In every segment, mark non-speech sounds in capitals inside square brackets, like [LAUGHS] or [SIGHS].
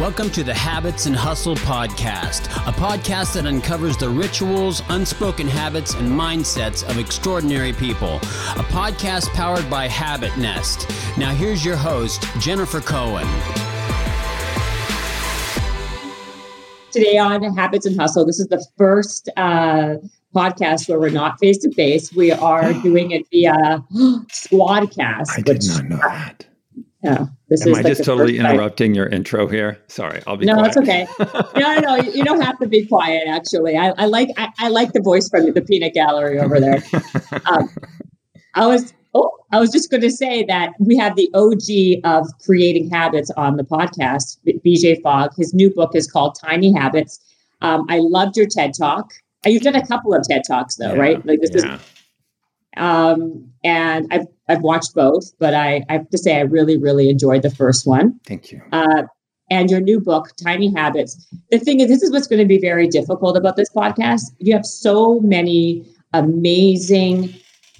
Welcome to the Habits and Hustle Podcast, a podcast that uncovers the rituals, unspoken habits, and mindsets of extraordinary people. A podcast powered by Habit Nest. Now, here's your host, Jennifer Cohen. Today on Habits and Hustle, this is the first uh, podcast where we're not face to face. We are [GASPS] doing it via [GASPS] Squadcast. I did not know that. Yeah, this Am is I like just totally interrupting time. your intro here? Sorry, I'll be. No, quiet. it's okay. [LAUGHS] no, no, you don't have to be quiet. Actually, I, I like I, I, like the voice from the peanut gallery over there. [LAUGHS] um, I was oh, I was just going to say that we have the OG of creating habits on the podcast, BJ Fogg. His new book is called Tiny Habits. Um, I loved your TED Talk. You've done a couple of TED Talks though, yeah, right? Like this yeah. is um, and I've I've watched both, but I, I have to say I really really enjoyed the first one. Thank you. Uh, and your new book, Tiny Habits. The thing is, this is what's going to be very difficult about this podcast. You have so many amazing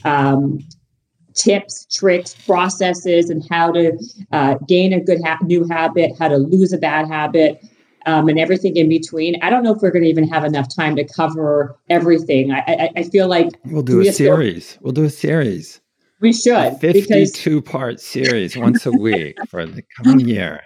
um, tips, tricks, processes, and how to uh, gain a good ha- new habit, how to lose a bad habit, um, and everything in between. I don't know if we're going to even have enough time to cover everything. I, I, I feel like we'll do we a series. Still, we'll do a series. We should a fifty-two part series once a week for the coming year.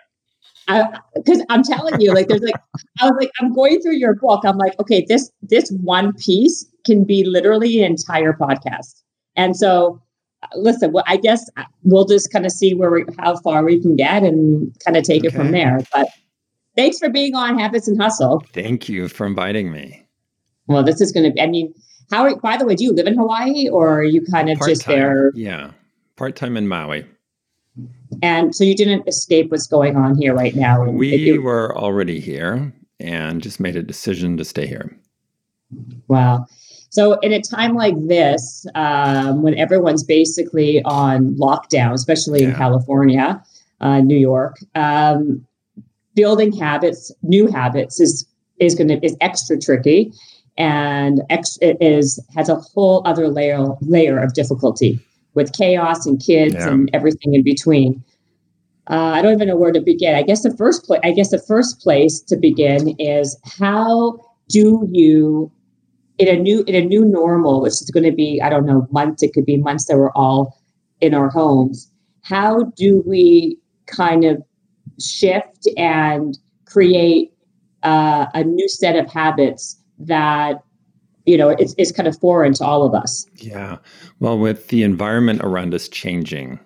Because I'm telling you, like, there's like, I was like, I'm going through your book. I'm like, okay, this this one piece can be literally an entire podcast. And so, uh, listen, well, I guess uh, we'll just kind of see where we, how far we can get and kind of take okay. it from there. But thanks for being on Habits and Hustle. Thank you for inviting me. Well, this is going to be, I mean, how, are, by the way, do you live in Hawaii or are you kind of Part-time. just there? Yeah, part time in Maui. And so you didn't escape what's going on here right now? We you, were already here and just made a decision to stay here. Wow. So, in a time like this, um, when everyone's basically on lockdown, especially yeah. in California, uh, New York, um, building habits, new habits is is going to is extra tricky, and it is has a whole other layer layer of difficulty with chaos and kids yeah. and everything in between. Uh, I don't even know where to begin. I guess the first place I guess the first place to begin is how do you in a new in a new normal, which is going to be I don't know months. It could be months that we're all in our homes. How do we kind of shift and create uh, a new set of habits that you know it's, it's kind of foreign to all of us. Yeah. Well with the environment around us changing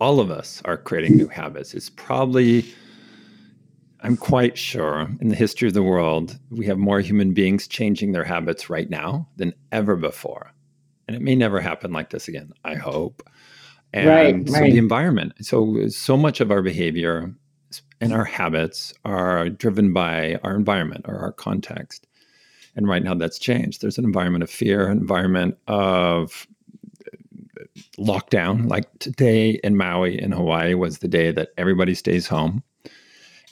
all of us are creating new habits. It's probably i'm quite sure in the history of the world we have more human beings changing their habits right now than ever before. And it may never happen like this again i hope. And right, so right. the environment so so much of our behavior and our habits are driven by our environment or our context. And right now that's changed. There's an environment of fear, an environment of uh, lockdown. Like today in Maui in Hawaii was the day that everybody stays home.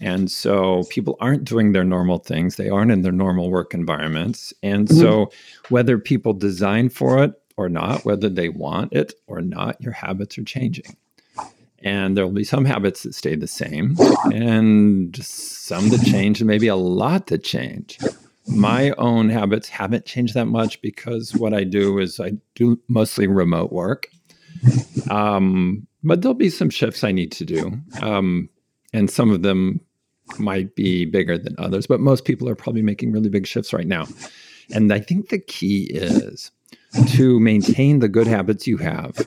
And so people aren't doing their normal things. They aren't in their normal work environments. And mm-hmm. so whether people design for it or not, whether they want it or not, your habits are changing and there will be some habits that stay the same and some that change and maybe a lot that change my own habits haven't changed that much because what i do is i do mostly remote work. Um, but there'll be some shifts i need to do. Um, and some of them might be bigger than others but most people are probably making really big shifts right now. And i think the key is to maintain the good habits you have.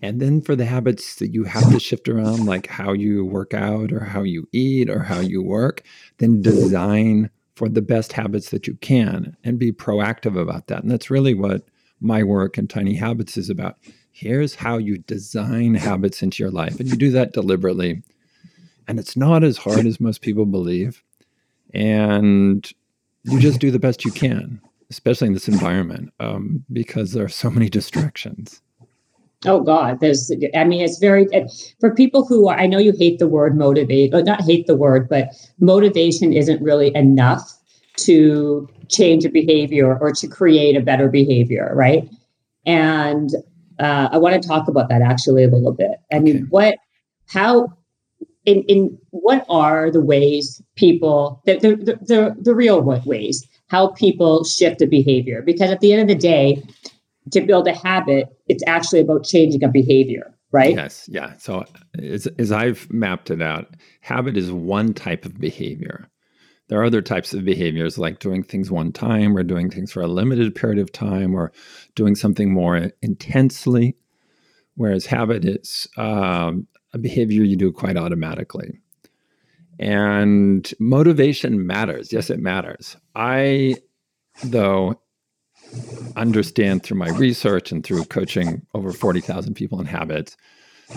And then for the habits that you have to shift around, like how you work out or how you eat or how you work, then design for the best habits that you can and be proactive about that. And that's really what my work in Tiny Habits is about. Here's how you design habits into your life. And you do that deliberately. And it's not as hard as most people believe. And you just do the best you can, especially in this environment, um, because there are so many distractions. Oh God, there's. I mean, it's very for people who are. I know you hate the word motivate, or not hate the word, but motivation isn't really enough to change a behavior or to create a better behavior, right? And uh, I want to talk about that actually a little bit. I mean, what, how, in, in what are the ways people the, the, the, the, the real ways how people shift a behavior because at the end of the day to build a habit it's actually about changing a behavior right yes yeah so as, as i've mapped it out habit is one type of behavior there are other types of behaviors like doing things one time or doing things for a limited period of time or doing something more intensely whereas habit is um, a behavior you do quite automatically. And motivation matters. Yes, it matters. I, though, understand through my research and through coaching over 40,000 people in habits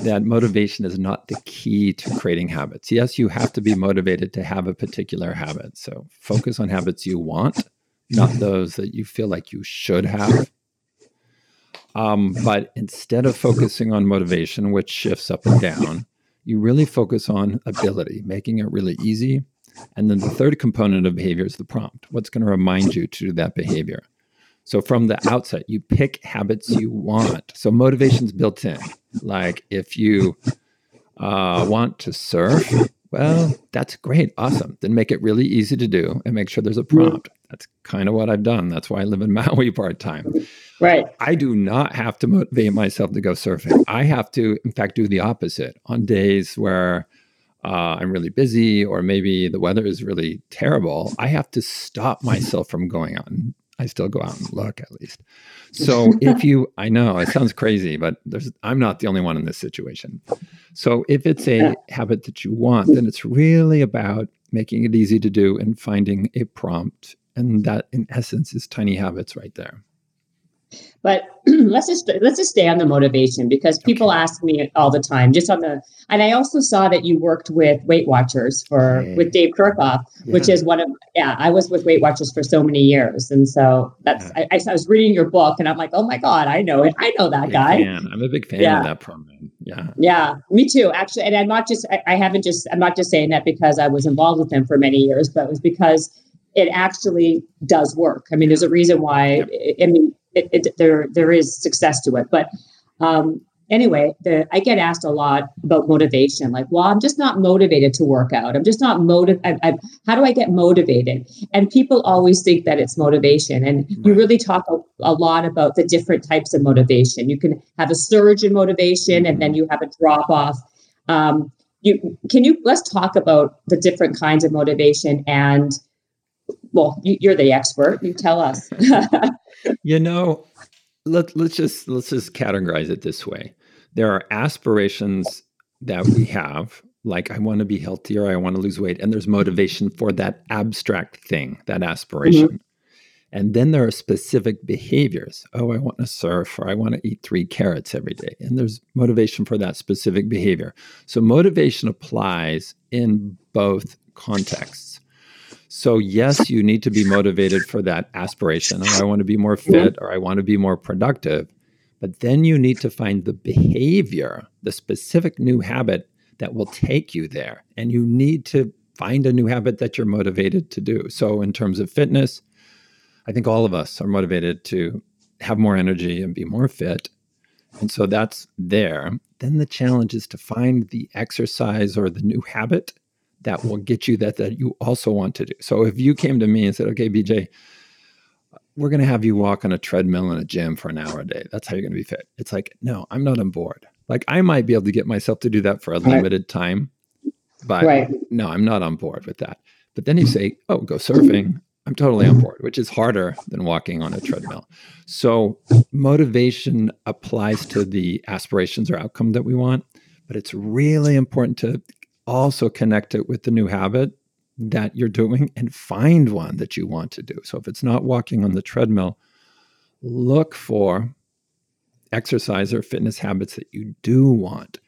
that motivation is not the key to creating habits. Yes, you have to be motivated to have a particular habit. So focus on habits you want, not those that you feel like you should have. Um, but instead of focusing on motivation, which shifts up and down, you really focus on ability, making it really easy. And then the third component of behavior is the prompt. What's going to remind you to do that behavior? So from the outset, you pick habits you want. So motivation's built in. Like if you uh, want to surf, well, that's great, awesome. Then make it really easy to do and make sure there's a prompt. That's kind of what I've done. That's why I live in [LAUGHS] Maui part time. Right. I do not have to motivate myself to go surfing. I have to, in fact, do the opposite on days where uh, I'm really busy or maybe the weather is really terrible. I have to stop myself from going out. And I still go out and look at least. So if [LAUGHS] you, I know it sounds crazy, but there's, I'm not the only one in this situation. So if it's a habit that you want, then it's really about making it easy to do and finding a prompt. And that, in essence, is tiny habits right there. But [CLEARS THROAT] let's just let's just stay on the motivation because people okay. ask me all the time, just on the and I also saw that you worked with Weight Watchers for with Dave Kirchhoff, yeah. which is one of yeah, I was with Weight Watchers for so many years. And so that's yeah. I, I, was reading your book and I'm like, oh my God, I know it. I know that big guy. Fan. I'm a big fan of that program. Yeah. Yeah, me too, actually. And I'm not just I, I haven't just I'm not just saying that because I was involved with him for many years, but it was because it actually does work. I mean, there's a reason why. Yep. I mean, it, it, there there is success to it. But um, anyway, the, I get asked a lot about motivation. Like, well, I'm just not motivated to work out. I'm just not motivated. How do I get motivated? And people always think that it's motivation. And you really talk a, a, lot about the different types of motivation. You can have a surge in motivation, and then you have a drop off. Um, you can you let's talk about the different kinds of motivation and well, you, are the expert. You tell us. [LAUGHS] you know, let let's just let's just categorize it this way. There are aspirations that we have, like I want to be healthier, I want to lose weight, and there's motivation for that abstract thing, that aspiration. Mm-hmm. And then there are specific behaviors. Oh, I want to surf or I want to eat three carrots every day. And there's motivation for that specific behavior. So motivation applies in both contexts. So, yes, you need to be motivated for that aspiration. I want to be more fit or I want to be more productive. But then you need to find the behavior, the specific new habit that will take you there. And you need to find a new habit that you're motivated to do. So, in terms of fitness, I think all of us are motivated to have more energy and be more fit. And so that's there. Then the challenge is to find the exercise or the new habit that will get you that that you also want to do. So if you came to me and said, "Okay, BJ, we're going to have you walk on a treadmill in a gym for an hour a day. That's how you're going to be fit." It's like, "No, I'm not on board." Like I might be able to get myself to do that for a right. limited time, but right. no, I'm not on board with that. But then you say, "Oh, go surfing." I'm totally on board, which is harder than walking on a treadmill. So, motivation applies to the aspirations or outcome that we want, but it's really important to also connect it with the new habit that you're doing and find one that you want to do. So if it's not walking on the treadmill, look for exercise or fitness habits that you do want.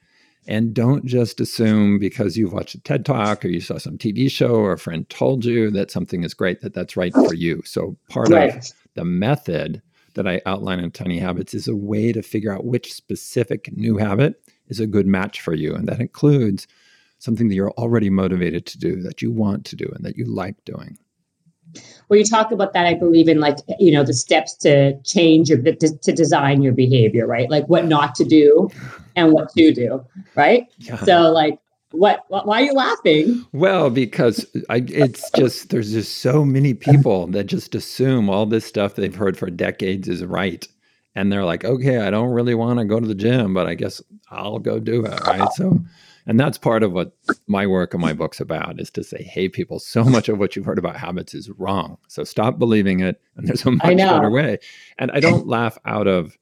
And don't just assume because you've watched a TED talk or you saw some TV show or a friend told you that something is great, that that's right for you. So part right. of the method that I outline in Tiny Habits is a way to figure out which specific new habit is a good match for you. And that includes something that you're already motivated to do, that you want to do, and that you like doing. Well, you talk about that, I believe, in like, you know, the steps to change your, to, to design your behavior, right? Like what not to do and what to do, right? Yeah. So, like, what, what, why are you laughing well because I, it's just there's just so many people that just assume all this stuff they've heard for decades is right and they're like okay i don't really want to go to the gym but i guess i'll go do it right so and that's part of what my work and my book's about is to say hey people so [LAUGHS] much of what you've heard about habits is wrong. So stop believing it and there's a much better way. And i don't laugh out of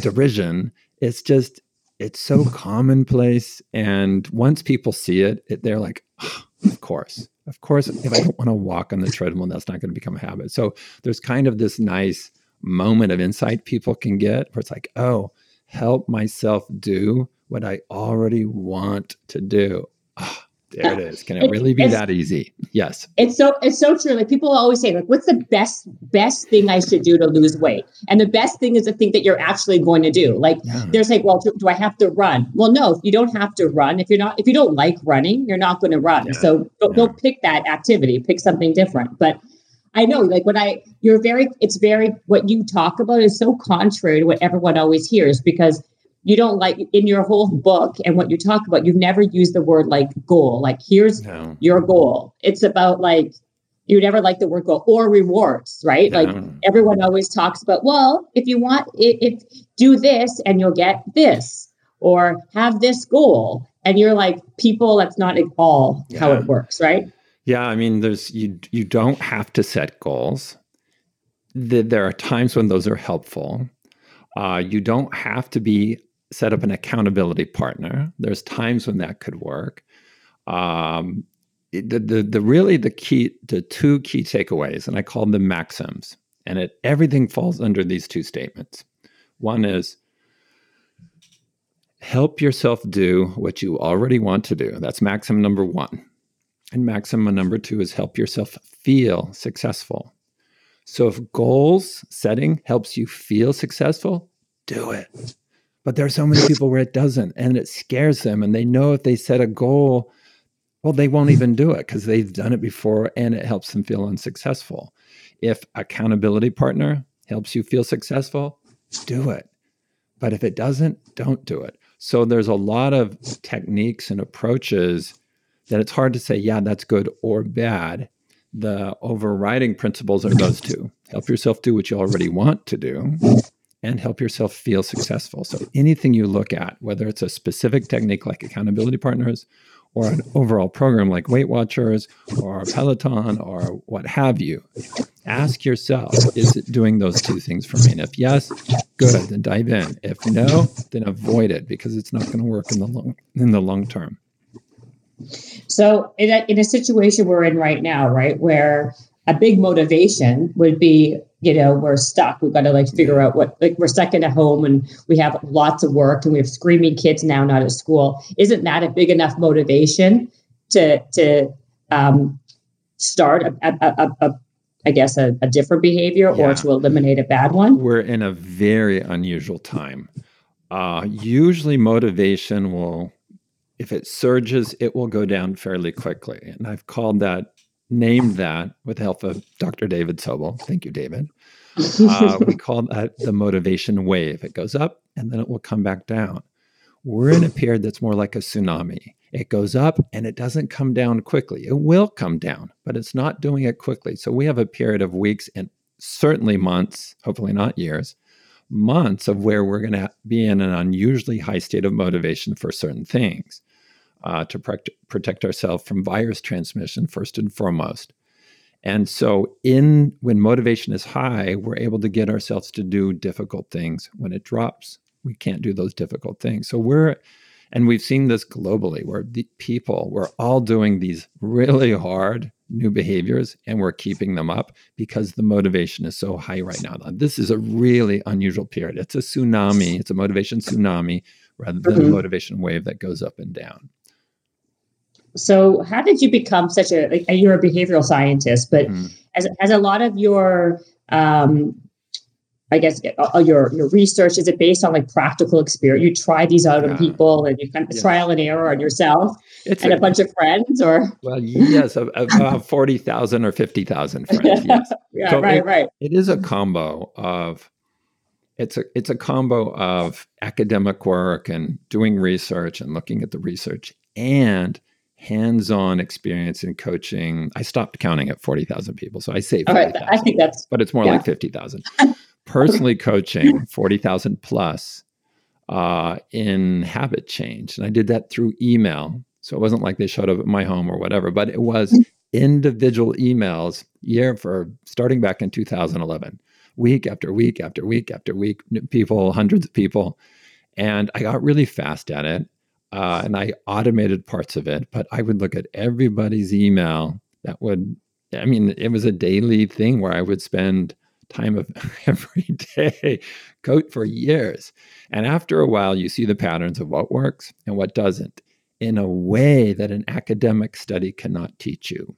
derision. It's just it's so commonplace and once people see it, it they're like oh, of course. Of course if i don't want to walk on the treadmill that's not going to become a habit. So there's kind of this nice moment of insight people can get where it's like oh help myself do what I already want to do. Oh, there it is. Can it really be that easy? Yes. It's so it's so true. Like people always say, like, what's the best best thing I should do to lose weight? And the best thing is the thing that you're actually going to do. Like yeah. they're saying, well, do, do, I have to run? Well, no, you don't have to run. If you're not if you don't like running, you're not going to run. Yeah. So don't, yeah. don't pick that activity. Pick something different. But I know, like when I you're very it's very what you talk about is so contrary to what everyone always hears because you don't like in your whole book and what you talk about, you've never used the word like goal. Like, here's no. your goal. It's about like, you never like the word goal or rewards, right? No. Like everyone always talks about, well, if you want, if, if do this and you'll get this, or have this goal. And you're like, people, that's not at all yeah. how it works, right? Yeah, I mean, there's you. You don't have to set goals. The, there are times when those are helpful. Uh, you don't have to be set up an accountability partner. There's times when that could work. Um, the, the, the really the key, the two key takeaways, and I call them maxims, and it everything falls under these two statements. One is help yourself do what you already want to do. That's maxim number one. And maxim number two is help yourself feel successful. So if goals setting helps you feel successful, do it. But there are so many [LAUGHS] people where it doesn't, and it scares them. And they know if they set a goal, well, they won't even do it because they've done it before and it helps them feel unsuccessful. If accountability partner helps you feel successful, do it. But if it doesn't, don't do it. So there's a lot of techniques and approaches that it's hard to say, yeah, that's good or bad. The overriding principles are those two help yourself do what you already want to do and help yourself feel successful. So anything you look at, whether it's a specific technique like accountability partners or an overall program like Weight Watchers or Peloton or what have you, ask yourself, is it doing those two things for me? And if yes, good, then dive in. If no, then avoid it because it's not going to work in the long in the long term. So in a, in a situation we're in right now, right, where a big motivation would be you know we're stuck. We've got to like figure out what like we're stuck in a home and we have lots of work and we have screaming kids now not at school. Isn't that a big enough motivation to to um, start a, a, a, a I guess a, a different behavior yeah. or to eliminate a bad one? We're in a very unusual time. Uh, usually motivation will if it surges it will go down fairly quickly. And i've called that named that with the help of Dr. David Sobel. Thank you, David. Uh, we [LAUGHS] call that the motivation wave. It goes up and then it will come back down. We're in a period that's more like a tsunami. It goes up and it doesn't come down quickly. It will come down, but it's not doing it quickly. So we have a period of weeks and certainly months, hopefully not years, months of where we're going to be in an unusually high state of motivation for certain things uh, to pre- protect ourselves from virus transmission first and foremost. And so, in when motivation is high, we're able to get ourselves to do difficult things. When it drops, we can't do those difficult things. So we're, and we've seen this globally, where the people we're all doing these really hard new behaviors, and we're keeping them up because the motivation is so high right now. This is a really unusual period. It's a tsunami. It's a motivation tsunami rather than mm-hmm. a motivation wave that goes up and down. So, how did you become such a? Like, you're a behavioral scientist, but mm-hmm. as as a lot of your, um, I guess uh, your your research is it based on like practical experience? You try these out yeah. on people, and you kind of trial and error on yourself it's and a, a, bunch of friends, or well, yes, about [LAUGHS] forty thousand or fifty thousand [LAUGHS] friends. Yes. yeah, so right, it, right. It is a combo of it's a it's a combo of academic work and doing research and looking at the research and hands-on experience in coaching. I stopped counting at 40,000 people. So I say 40, right, I think that's but it's more yeah. like 50,000. Personally coaching [LAUGHS] 40,000 plus uh, in habit change. And I did that through email. So it wasn't like they showed up at my home or whatever, but it was mm. individual emails year for starting back in 2011, week after week after week after week, people, hundreds of people. And I got really fast at it uh, and I automated parts of it, but I would look at everybody's email. That would, I mean, it was a daily thing where I would spend time of [LAUGHS] every day coach for years. And after a while, you see the patterns of what works and what doesn't in a way that an academic study cannot teach you.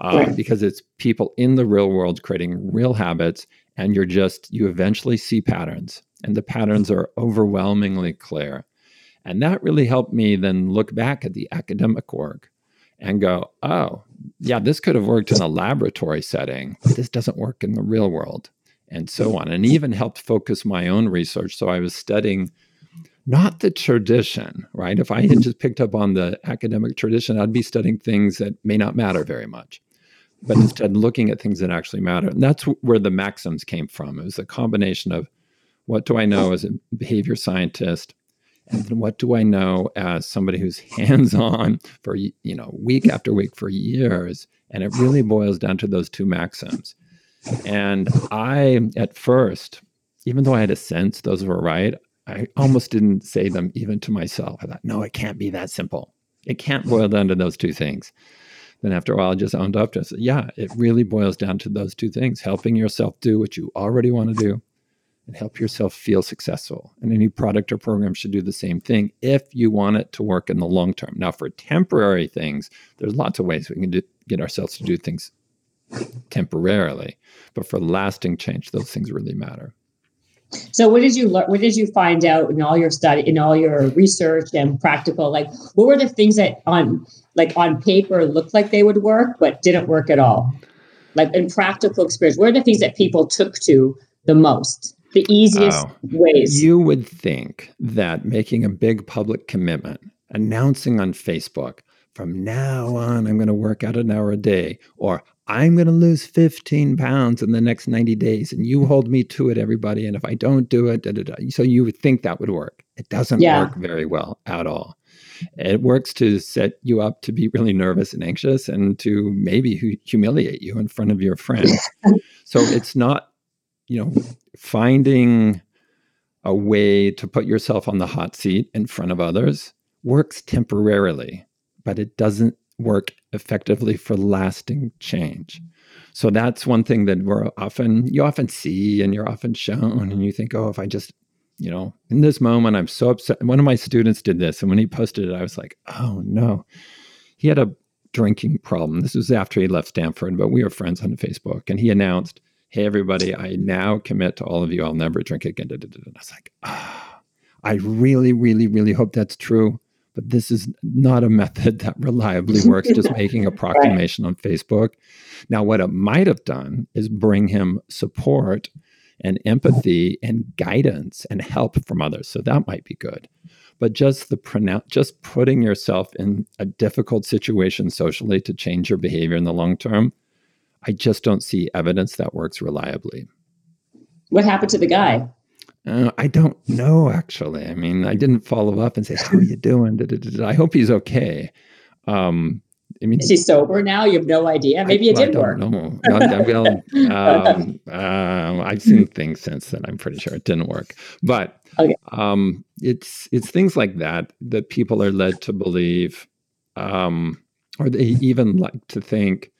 Uh. Because it's people in the real world creating real habits, and you're just, you eventually see patterns, and the patterns are overwhelmingly clear. And that really helped me then look back at the academic work and go, oh, yeah, this could have worked in a laboratory setting, but this doesn't work in the real world, and so on. And even helped focus my own research. So I was studying not the tradition, right? If I had just picked up on the academic tradition, I'd be studying things that may not matter very much, but instead looking at things that actually matter. And that's where the maxims came from. It was a combination of what do I know as a behavior scientist? And then what do i know as somebody who's [LAUGHS] hands-on for you know week after week for years? And it really boils down to those two maxims. And i at first even though i had a sense those were right i almost didn't say them even to myself. I thought no it can't be that simple. It can't boil down to those two things. Then after a while i just owned up to it. Yeah it really boils down to those two things helping yourself do what you already want to do and help yourself feel successful. And any product or program should do the same thing if you want it to work in the long term. Now, for temporary things, there's lots of ways we can do, get ourselves to do things temporarily. But for lasting change, those things really matter. So, what did you learn? What did you find out in all your study, in all your research and practical? Like, what were the things that on, like on paper, looked like they would work but didn't work at all? Like in practical experience, what are the things that people took to the most? The easiest oh, ways. You would think that making a big public commitment, announcing on Facebook, from now on, I'm going to work out an hour a day, or I'm going to lose 15 pounds in the next 90 days, and you hold me to it, everybody. And if I don't do it, da, da, da. so you would think that would work. It doesn't yeah. work very well at all. It works to set you up to be really nervous and anxious and to maybe humiliate you in front of your friends. [LAUGHS] so it's not, you know, finding a way to put yourself on the hot seat in front of others works temporarily, but it doesn't work effectively for lasting change. So that's one thing that we're often you often see and you're often shown and you think, oh, if I just, you know, in this moment I'm so upset. One of my students did this and when he posted it, I was like, oh no. He had a drinking problem. This was after he left Stanford, but we were friends on Facebook and he announced hey, everybody, I now commit to all of you, I'll never drink again. And I was like, ah, oh, I really, really, really hope that's true. But this is not a method that reliably [LAUGHS] works, just making a proclamation on Facebook. Now, what it might have done is bring him support and empathy and guidance and help from others. So that might be good. But just the pronoun- just putting yourself in a difficult situation socially to change your behavior in the long term, I just don't see evidence that works reliably. What happened to the guy? Uh, I don't know, actually. I mean, I didn't follow up and say, "How are you doing?" I hope he's okay. Um, I mean, is he sober now? You have no idea. Maybe I, it did I work. No, well, [LAUGHS] um, uh, I've seen things since then. I'm pretty sure it didn't work, but okay. um, it's it's things like that that people are led to believe, um, or they even like to think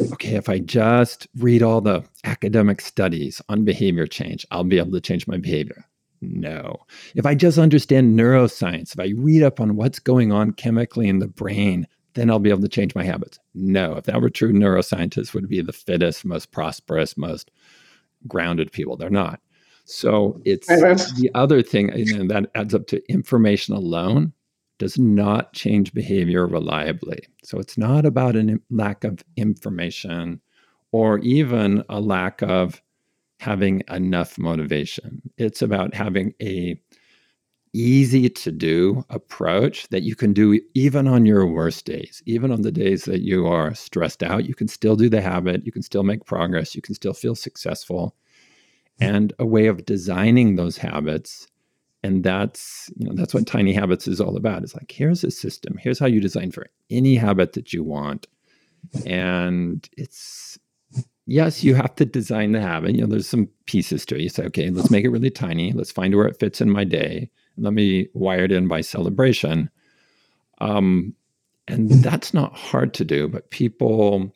okay, if I just read all the academic studies on behavior change, I'll be able to change my behavior. No. If I just understand neuroscience, if I read up on what's going on chemically in the brain, then I'll be able to change my habits. No. If that were true, neuroscientists would be the fittest, most prosperous, most grounded people. They're not. So it's the other thing, and that adds up to information alone does not change behavior reliably. So it's not about a lack of information or even a lack of having enough motivation. It's about having a easy to do approach that you can do even on your worst days, even on the days that you are stressed out. You can still do the habit, you can still make progress, you can still feel successful. And a way of designing those habits. And that's, you know, that's what tiny habits is all about. It's like, here's a system. Here's how you design for any habit that you want. And it's yes, you have to design the habit. You know, there's some pieces to it. You say, okay, let's make it really tiny. Let's find where it fits in my day. Let me wire it in by celebration. Um, and that's not hard to do, but people,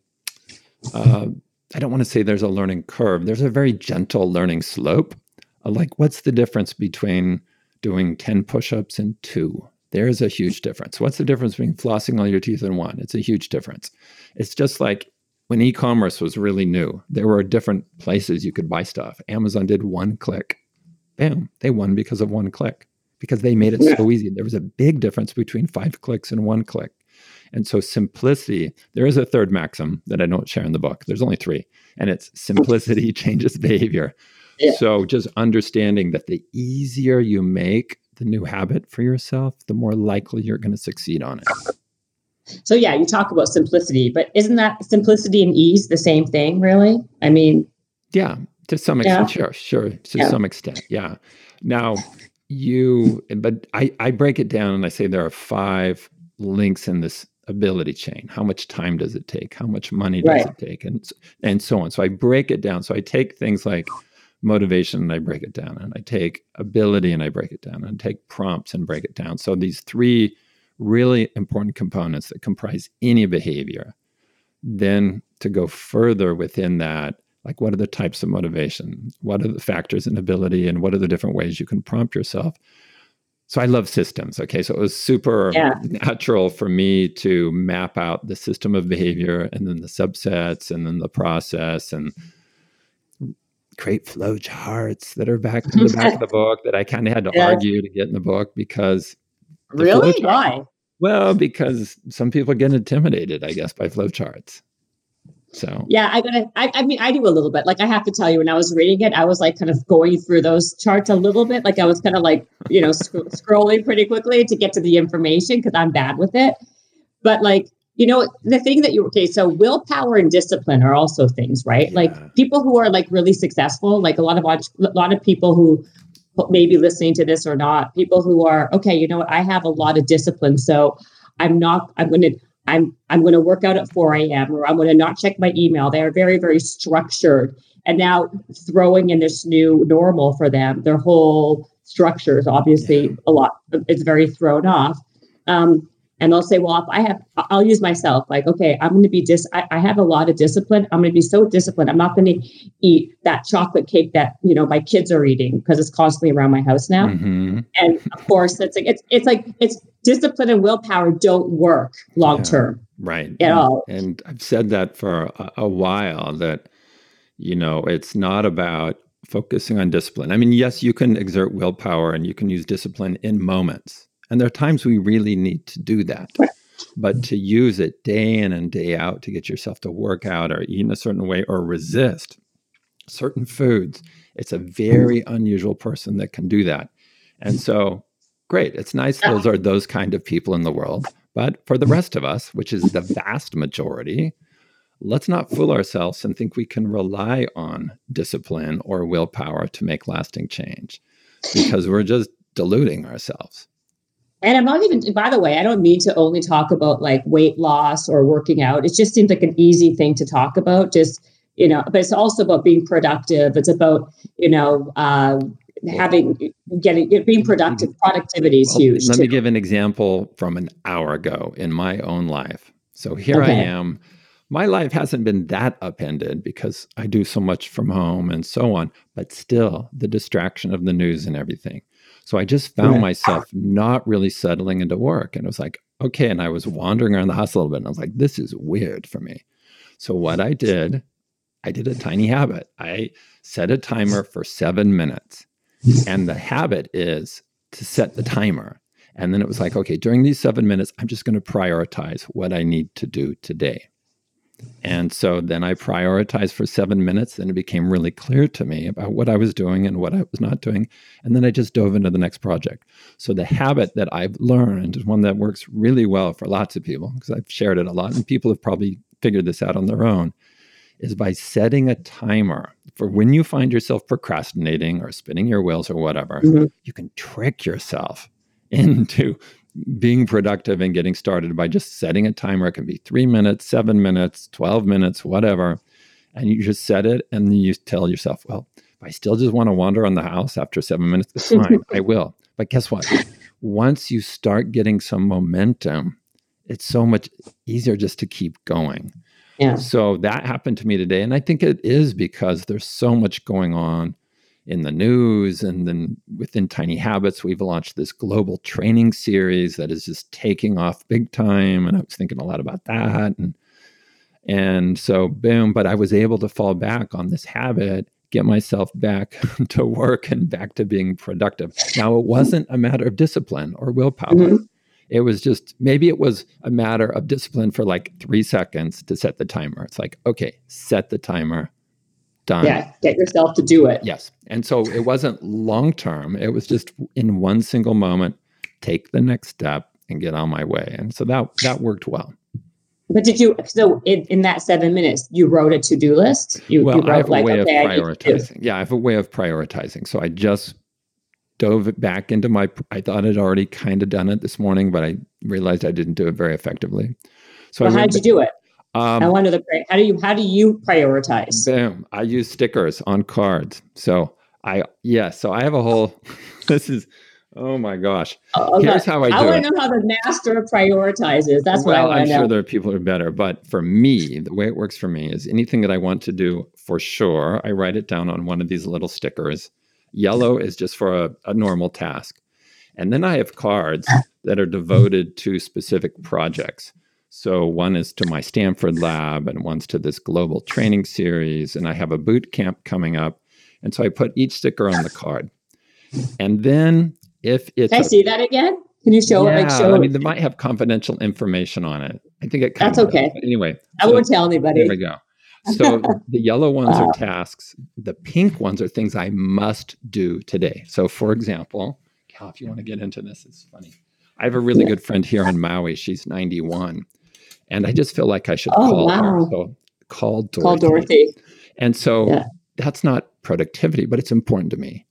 uh, I don't want to say there's a learning curve. There's a very gentle learning slope. Like, what's the difference between doing 10 push ups and two? There's a huge difference. What's the difference between flossing all your teeth and one? It's a huge difference. It's just like when e-commerce was really new, there were different places you could buy stuff. Amazon did one click. Bam, they won because of one click because they made it yeah. so easy. There was a big difference between five clicks and one click. And so simplicity, there is a third maxim that I don't share in the book. There's only three, and it's [LAUGHS] simplicity [LAUGHS] changes behavior. Yeah. So just understanding that the easier you make the new habit for yourself, the more likely you're going to succeed on it. So yeah, you talk about simplicity, but isn't that simplicity and ease the same thing, really? I mean, yeah, to some extent, yeah. sure, sure, to yeah. some extent, yeah. Now, you, but I, I break it down and I say there are five links in this ability chain. How much time does it take? How much money does right. it take? And and so on. So I break it down. So I take things like motivation and I break it down, and I take ability and I break it down, and I take prompts and break it down. So these three really important components that comprise any behavior. Then to go further within that, like what are the types of motivation? What are the factors in ability? And what are the different ways you can prompt yourself? So I love systems. Okay. So it was super yeah. natural for me to map out the system of behavior and then the subsets and then the process and create flow charts that are back in the back of the [LAUGHS] book that I kind of had to yeah. argue to get in the book because Really? Why? Well, because some people get intimidated, I guess, by flowcharts. So yeah, I gotta. I, I, mean, I do a little bit. Like I have to tell you, when I was reading it, I was like kind of going through those charts a little bit. Like I was kind of like you know sc- scrolling pretty quickly to get to the information because I'm bad with it. But like you know, the thing that you okay, so willpower and discipline are also things, right? Yeah. Like people who are like really successful, like a lot of a lot of people who maybe listening to this or not, people who are, okay, you know what, I have a lot of discipline. So I'm not, I'm going to, I'm, I'm going to work out at 4 a.m. or I'm going to not check my email. They are very, very structured. And now throwing in this new normal for them, their whole structure is obviously yeah. a lot, it's very thrown off. Um, and they'll say, well, if I have, I'll use myself like, okay, I'm going to be dis, I, I have a lot of discipline. I'm going to be so disciplined. I'm not going to eat that chocolate cake that, you know, my kids are eating because it's constantly around my house now. Mm-hmm. And of course it's like, it's, it's like, it's discipline and willpower don't work long term. Yeah, right. At and, all. And I've said that for a, a while that, you know, it's not about focusing on discipline. I mean, yes, you can exert willpower and you can use discipline in moments and there are times we really need to do that. But to use it day in and day out to get yourself to work out or eat in a certain way or resist certain foods, it's a very mm-hmm. unusual person that can do that. And so, great. It's nice those are those kind of people in the world. But for the rest of us, which is the vast majority, let's not fool ourselves and think we can rely on discipline or willpower to make lasting change because we're just deluding ourselves. And I'm not even, by the way, I don't mean to only talk about like weight loss or working out. It just seems like an easy thing to talk about, just, you know, but it's also about being productive. It's about, you know, uh, having, getting, being productive. Productivity is well, huge. Let too. me give an example from an hour ago in my own life. So here okay. I am. My life hasn't been that upended because I do so much from home and so on, but still the distraction of the news and everything. So I just found right. myself not really settling into work. And it was like, okay. And I was wandering around the house a little bit. And I was like, this is weird for me. So what I did, I did a tiny habit. I set a timer for seven minutes. And the habit is to set the timer. And then it was like, okay, during these seven minutes, I'm just going to prioritize what I need to do today. And so then I prioritized for seven minutes. and it became really clear to me about what I was doing and what I was not doing. And then I just dove into the next project. So the habit that I've learned is one that works really well for lots of people because I've shared it a lot and people have probably figured this out on their own is by setting a timer for when you find yourself procrastinating or spinning your wheels or whatever, mm-hmm. you can trick yourself [LAUGHS] into being productive and getting started by just setting a timer. It can be three minutes, seven minutes, 12 minutes, whatever. And you just set it and you tell yourself, well, if I still just want to wander on the house after seven minutes, it's [LAUGHS] fine. I will. But guess what? Once you start getting some momentum, it's so much easier just to keep going. Yeah. So that happened to me today. And I think it is because there's so much going on in the news. And then within Tiny Habits, we've launched this global training series that is just taking off big time. And I was thinking a lot about that. And and so boom, but I was able to fall back on this habit, get myself back [LAUGHS] to work and back to being productive. Now it wasn't a matter of discipline or willpower. Mm-hmm. It was just maybe it was a matter of discipline for like three seconds to set the timer. It's like, okay, set the timer, done. Yeah, get yourself to do it. Yes. And so it wasn't long term, it was just in one single moment, take the next step and get on my way. And so that that worked well. But did you so in, in that seven minutes you wrote a to do list? You, well, you wrote I have like, a way okay, of prioritizing. Yeah, I have a way of prioritizing. So I just dove back into my i thought i'd already kind of done it this morning but i realized i didn't do it very effectively so well, how did you do it um, i wonder the how do you how do you prioritize? Boom i use stickers on cards. So i yes yeah, so i have a whole [LAUGHS] this is oh my gosh. Oh, okay. here's how i do i want to know how the master prioritizes. That's well, what i i'm sure there are people who are better but for me the way it works for me is anything that i want to do for sure i write it down on one of these little stickers. Yellow is just for a, a normal task. And then I have cards that are devoted to specific projects. So one is to my Stanford lab, and one's to this global training series. And I have a boot camp coming up. And so I put each sticker on the card. And then if it's Can I see that again? Can you show yeah, it? Like show I mean, they might have confidential information on it. I think it. That's okay. Anyway, I so, won't tell anybody. There we go. So [LAUGHS] the yellow ones are tasks. The pink ones are things I must do today. So, for example, Cal, if you want to get into this, it's funny. I have a really good friend here in Maui. She's 91. And I just feel like I should oh, call wow. her. So call Dorothy. Call Dorothy. And so yeah. that's not productivity, but it's important to me.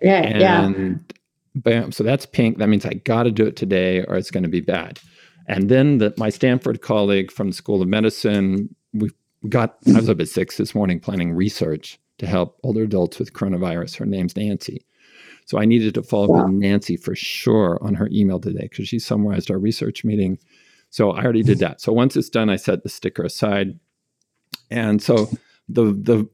Yeah. And yeah. bam. So that's pink. That means I got to do it today or it's going to be bad. And then the, my Stanford colleague from the School of Medicine, we got I was up at six this morning planning research to help older adults with coronavirus. Her name's Nancy. So I needed to follow up with Nancy for sure on her email today because she summarized our research meeting. So I already did that. So once it's done, I set the sticker aside. And so the the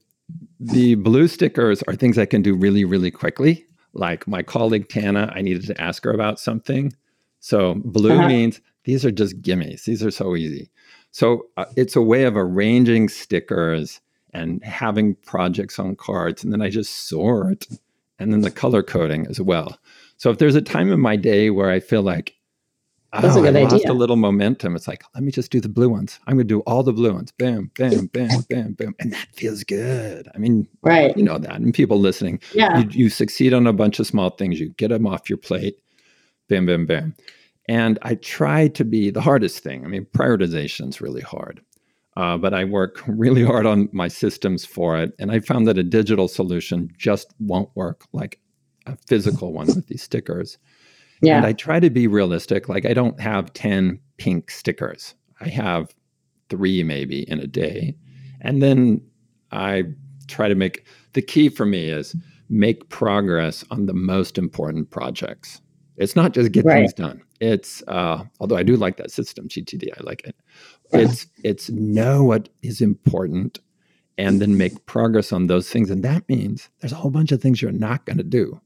the blue stickers are things I can do really, really quickly. Like my colleague Tana, I needed to ask her about something. So blue uh-huh. means these are just gimmies. These are so easy. So uh, it's a way of arranging stickers and having projects on cards. And then I just sort and then the color coding as well. So if there's a time in my day where I feel like, oh, That's a good I lost idea. a little momentum, it's like, let me just do the blue ones. I'm going to do all the blue ones. Bam, bam, bam, bam, bam. And that feels good. I mean, right. you know that. And people listening, yeah. you, you succeed on a bunch of small things. You get them off your plate. Bam, bam, bam. And I try to be the hardest thing. I mean, prioritization is really hard, uh, but I work [LAUGHS] really hard on my systems for it. And I found that a digital solution just won't work like a physical one with these stickers. Yeah. And I try to be realistic. Like, I don't have 10 pink stickers, I have three maybe in a day. And then I try to make the key for me is make progress on the most important projects. It's not just get right. things done. It's uh, although I do like that system GTD, I like it. It's it's know what is important and then make progress on those things. And that means there's a whole bunch of things you're not going to do.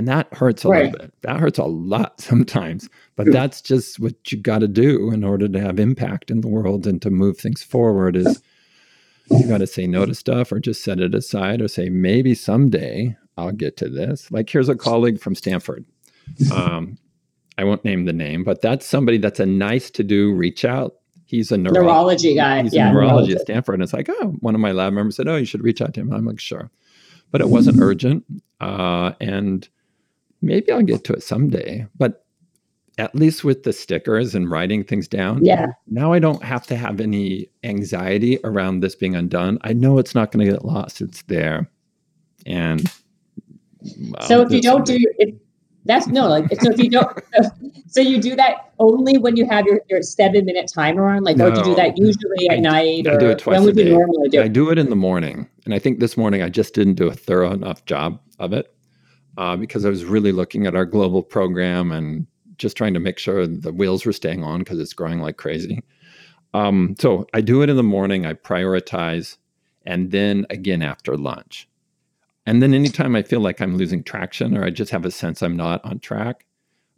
And that hurts a right. little bit. That hurts a lot [LAUGHS] sometimes, but True. that's just what you got to do in order to have impact in the world and to move things forward is you got to say no to stuff or just set it aside or say maybe someday I'll get to this. Like here's a colleague from Stanford. Um, I won't name the name, but that's somebody that's a nice to do reach out. he's a neuro- neurology guy. He's yeah, a neurology at Stanford. And it's like, oh, one of my lab members said, oh, you should reach out to him. I'm like, sure. But it wasn't urgent. Uh, and maybe I'll get to it someday. But at least with the stickers and writing things down, yeah. Now I don't have to have any anxiety around this being undone. I know it's not going to get lost. It's there. And well, so if you don't do if that's no like so if you don't [LAUGHS] so you do that only when you have your, your seven minute timer on like no, do you do that usually at I, night I or do it twice when would you normally do it? I do it in the morning and I think this morning I just didn't do a thorough enough job of it uh, because I was really looking at our global program and just trying to make sure the wheels were staying on because it's growing like crazy. Um, so I do it in the morning. I prioritize, and then again after lunch. And then anytime I feel like I'm losing traction or I just have a sense I'm not on track,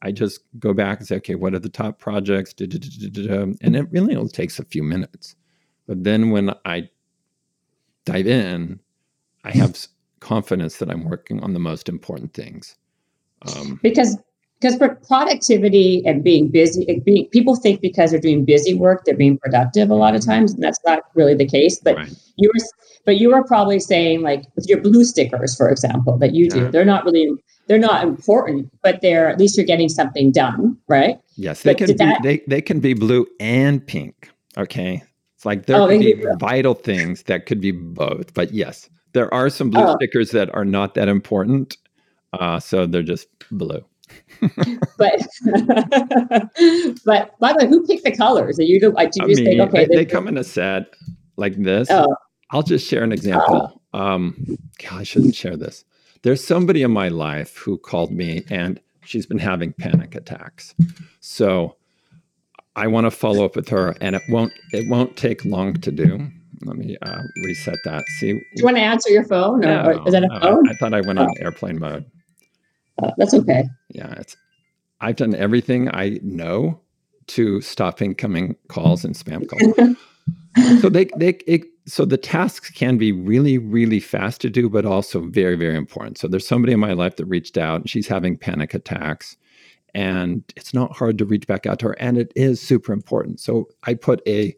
I just go back and say, okay, what are the top projects? And it really only takes a few minutes. But then when I dive in, I have confidence that I'm working on the most important things. Um, because because for productivity and being busy, being, people think because they're doing busy work, they're being productive a lot of mm-hmm. times, and that's not really the case. But right. you were, but you were probably saying like with your blue stickers, for example, that you do, they're not really, they're not important, but they're at least you're getting something done, right? Yes, they but can be. That, they they can be blue and pink. Okay, it's like there oh, could be vital things that could be both. But yes, there are some blue oh. stickers that are not that important, uh, so they're just blue. but [LAUGHS] but by the way, who picked the colors? Are you do? Did you I mean, think okay? They, they come in a set like this. Oh. I'll just share an example. Oh. Um, God, I shouldn't share this. There's somebody in my life who called me, and she's been having panic attacks. So I want to follow up with her, and it won't it won't take long to do. Let me uh, reset that. See, do you want to answer your phone, or, no, is that a phone? I thought I went oh. on airplane mode. Uh, that's okay. Yeah, it's. I've done everything I know to stop incoming calls and spam calls. [LAUGHS] so they they it, so the tasks can be really really fast to do, but also very very important. So there's somebody in my life that reached out, and she's having panic attacks, and it's not hard to reach back out to her, and it is super important. So I put a,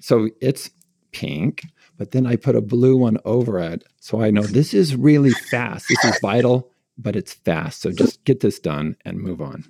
so it's pink, but then I put a blue one over it, so I know this is really fast. This is vital but it's fast. So just get this done and move on.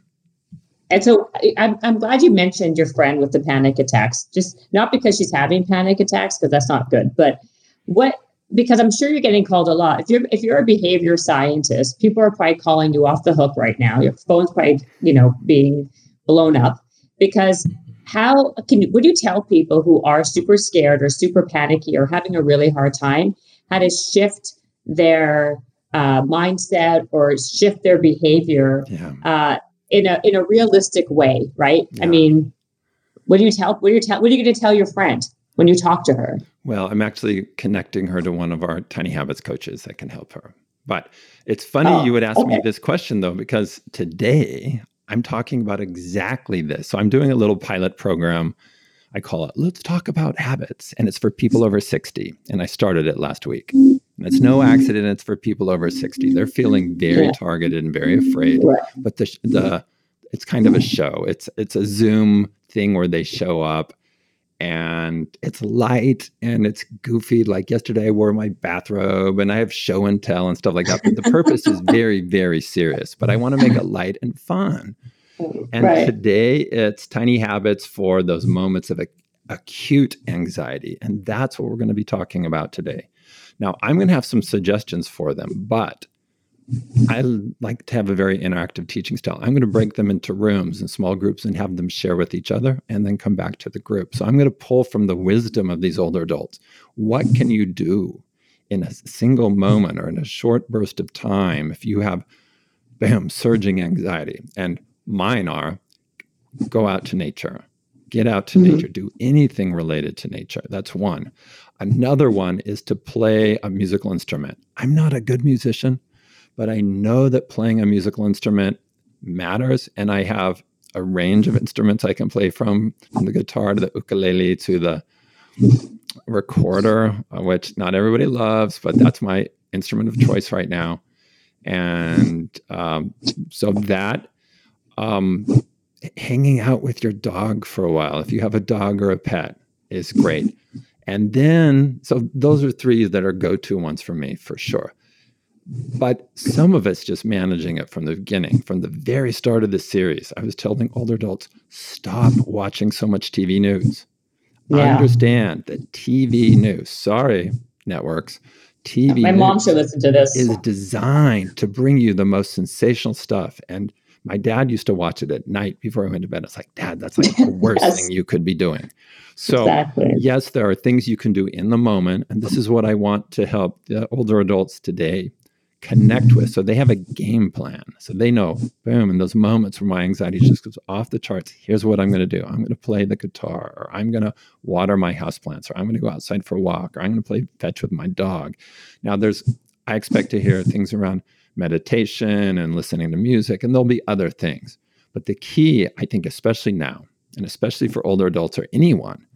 And so I'm, I'm glad you mentioned your friend with the panic attacks, just not because she's having panic attacks, because that's not good, but what because I'm sure you're getting called a lot. If you're if you're a behavior scientist, people are probably calling you off the hook right now. Your phone's probably, you know, being blown up because how can you would you tell people who are super scared or super panicky or having a really hard time how to shift their uh, mindset or shift their behavior yeah. uh, in a in a realistic way, right? Yeah. I mean, what do you tell? What do you tell? What are you going to tell your friend when you talk to her? Well, I'm actually connecting her to one of our Tiny Habits coaches that can help her. But it's funny oh, you would ask okay. me this question though, because today I'm talking about exactly this. So I'm doing a little pilot program. I call it Let's Talk About Habits, and it's for people over 60. And I started it last week. And it's no accident. It's for people over 60. They're feeling very targeted and very afraid. But the, the it's kind of a show. It's it's a Zoom thing where they show up and it's light and it's goofy. Like yesterday, I wore my bathrobe and I have show and tell and stuff like that. But the purpose is [LAUGHS] very, very serious. But I want to make it light and fun. Mm, and right. today, it's tiny habits for those moments of acute anxiety. And that's what we're going to be talking about today. Now, I'm going to have some suggestions for them, but I like to have a very interactive teaching style. I'm going to break them into rooms and small groups and have them share with each other and then come back to the group. So I'm going to pull from the wisdom of these older adults. What can you do in a single moment or in a short burst of time if you have, bam, surging anxiety? And mine are go out to nature, get out to mm-hmm. nature, do anything related to nature. That's one. Another one is to play a musical instrument. I'm not a good musician, but I know that playing a musical instrument matters. And I have a range of instruments I can play from, from the guitar to the ukulele to the recorder, uh, which not everybody loves, but that's my instrument of choice right now. And um, so that, um, hanging out with your dog for a while, if you have a dog or a pet, is great. And then, so those are three that are go to ones for me for sure. But some of us just managing it from the beginning, from the very start of the series. I was telling older adults, stop watching so much TV news. Yeah. Understand that TV news, sorry, networks, TV. My mom should listen to this. Is designed to bring you the most sensational stuff. And my dad used to watch it at night before he went to bed. It's like, Dad, that's like the [LAUGHS] worst yes. thing you could be doing. So, exactly. yes, there are things you can do in the moment. And this is what I want to help the older adults today connect with. So they have a game plan. So they know, boom, in those moments where my anxiety just goes off the charts, here's what I'm going to do. I'm going to play the guitar, or I'm going to water my houseplants, or I'm going to go outside for a walk, or I'm going to play fetch with my dog. Now, there's, I expect to hear things around meditation and listening to music, and there'll be other things. But the key, I think, especially now, and especially for older adults or anyone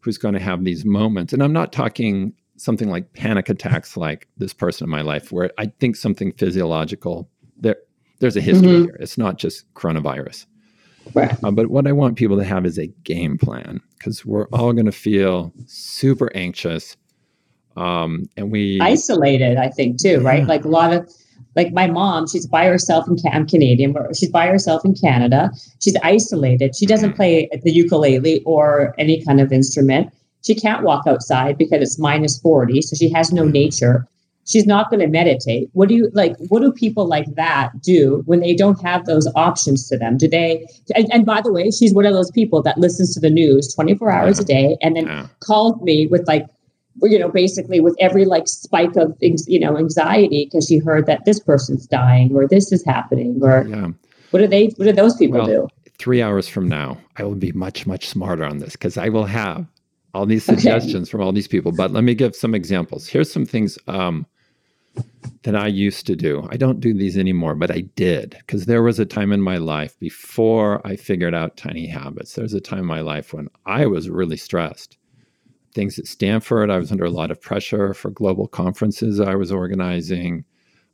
who's going to have these moments, and I'm not talking something like panic attacks like this person in my life where i think something physiological there there's a history mm-hmm. here it's not just coronavirus right. Uh, but what i want people to have is a game plan because we're all going to feel super anxious um, and we isolated i think too yeah. right like a lot of like my mom she's by herself in i'm canadian but she's by herself in canada she's isolated she doesn't mm-hmm. play the ukulele or any kind of instrument she can't walk outside because it's minus 40, so she has no mm. nature. She's not going to meditate. What do you like? What do people like that do when they don't have those options to them? Do they? And, and by the way, she's one of those people that listens to the news 24 hours yeah. a day and then yeah. calls me with like, you know, basically with every like spike of you know anxiety because she heard that this person's dying or this is happening or yeah. what do they? What do those people well, do? Three hours from now, I will be much much smarter on this because I will have all these suggestions okay. from all these people. But let me give some examples. Here's some things um, that I used to do. I don't do these anymore, but I did because there was a time in my life before I figured out tiny habits. There's a time in my life when I was really stressed. Things at Stanford, I was under a lot of pressure for global conferences I was organizing.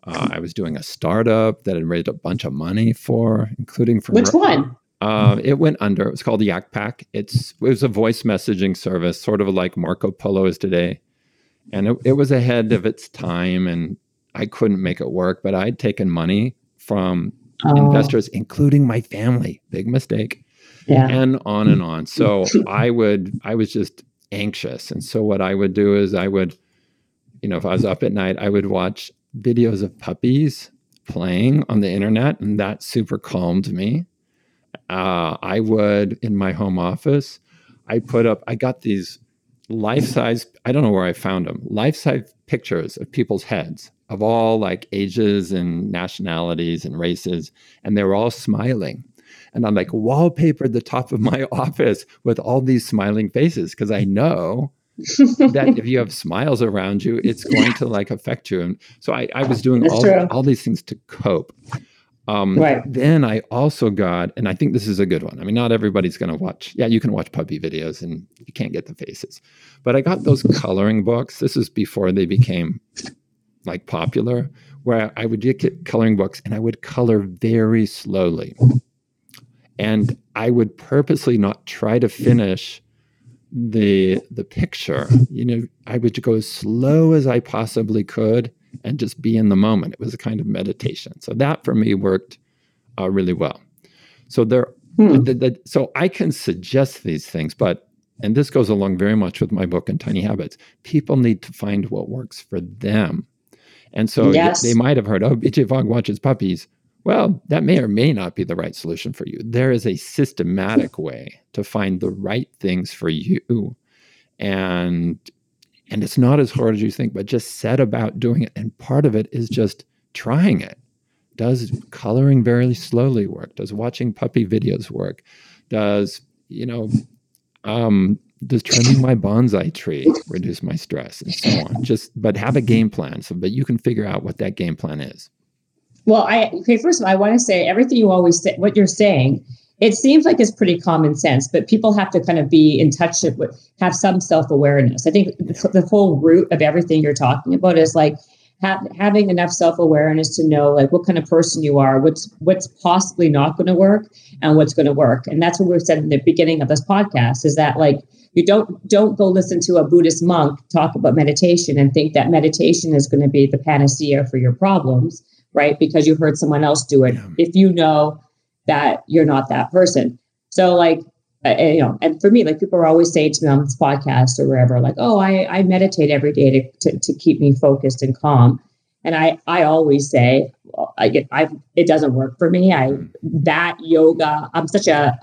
Uh, I was doing a startup that had raised a bunch of money for, including for which one? Uh, it went under. It was called Yak Pack. It's it was a voice messaging service, sort of like Marco Polo is today, and it, it was ahead of its time. And I couldn't make it work, but I'd taken money from oh. investors, including my family. Big mistake. Yeah. And on and on. So [LAUGHS] I would, I was just anxious, and so what I would do is I would, you know, if I was up at night, I would watch videos of puppies playing on the internet, and that super calmed me uh, I would in my home office, I put up, I got these life size, I don't know where I found them, life size pictures of people's heads of all like ages and nationalities and races. And they were all smiling. And I'm like wallpapered the top of my [LAUGHS] office with all these smiling faces because I know that if you have smiles around you, it's [LAUGHS] going to like affect you. And so I, I was doing all, all these things to cope. Um, right. Then I also got, and I think this is a good one. I mean, not everybody's going to watch. Yeah, you can watch puppy videos and you can't get the faces. But I got those coloring books. This is before they became like popular, where I would get coloring books and I would color very slowly. And I would purposely not try to finish the the picture. You know, I would go as slow as I possibly could and just be in the moment. It was a kind of meditation. So that for me worked uh, really well. So there, hmm. the, the, so I can suggest these things, but and this goes along very much with my book and Tiny Habits. People need to find what works for them. And so yes. they might have heard, oh, BJ Fogg watches puppies. Well, that may or may not be the right solution for you. There is a systematic way to find the right things for you. And and it's not as hard as you think, but just set about doing it. And part of it is just trying it. Does coloring very slowly work? Does watching puppy videos work? Does, you know, um, does trimming my bonsai tree reduce my stress and so on? Just, but have a game plan so that you can figure out what that game plan is. Well, I okay. First of all, I want to say everything you always say. What you're saying it seems like it's pretty common sense, but people have to kind of be in touch with, have some self awareness. I think the, whole root of everything you're talking about is like ha- having enough self-awareness to know like what kind of person you are what's what's possibly not going to work and what's going to work and that's what we said in the beginning of this podcast is that like you don't don't go listen to a buddhist monk talk about meditation and think that meditation is going to be the panacea for your problems right because you heard someone else do it yeah. if you know that you're not that person so like uh, you know, and for me, like people are always saying to me on this podcast or wherever, like, oh, I, I meditate every day to, to, to keep me focused and calm. And I, I always say, well, I get, I, it doesn't work for me. I, that yoga, I'm such a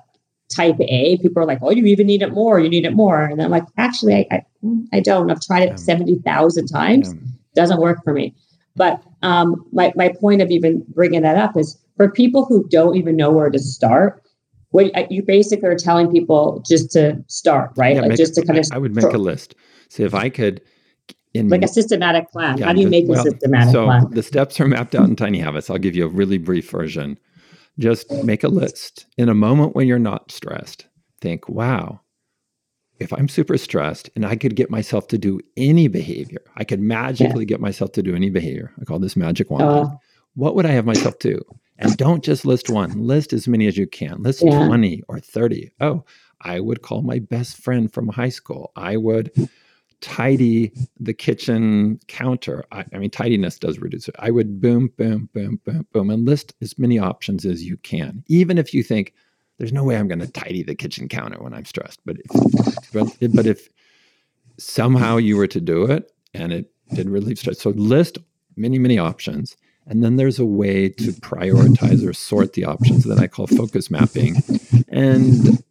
type A. People are like, oh, you even need it more. You need it more. And I'm like, actually, I, I, I don't. I've tried it yeah. 70,000 times. Yeah. Doesn't work for me. But um, my, my point of even bringing that up is for people who don't even know where to start, what you basically are telling people just to start, right? Yeah, like just to kind of. I would make a list. See if I could. In, like a systematic plan. Yeah, How do you make well, a systematic so plan? The steps are mapped out in Tiny Habits. I'll give you a really brief version. Just make a list. In a moment when you're not stressed, think, wow, if I'm super stressed and I could get myself to do any behavior, I could magically yeah. get myself to do any behavior. I call this magic wand. Uh, what would I have myself do? And don't just list one, list as many as you can. List yeah. 20 or 30. Oh, I would call my best friend from high school. I would tidy the kitchen counter. I, I, mean, tidiness does reduce it. I would boom, boom, boom, boom, boom, and list as many options as you can. Even if you think there's no way I'm going to tidy the kitchen counter when I'm stressed, but if, but, if somehow you were to do it and it did relieve stress, so list many, many options and then there's a way to prioritize or sort the options that I call focus mapping. And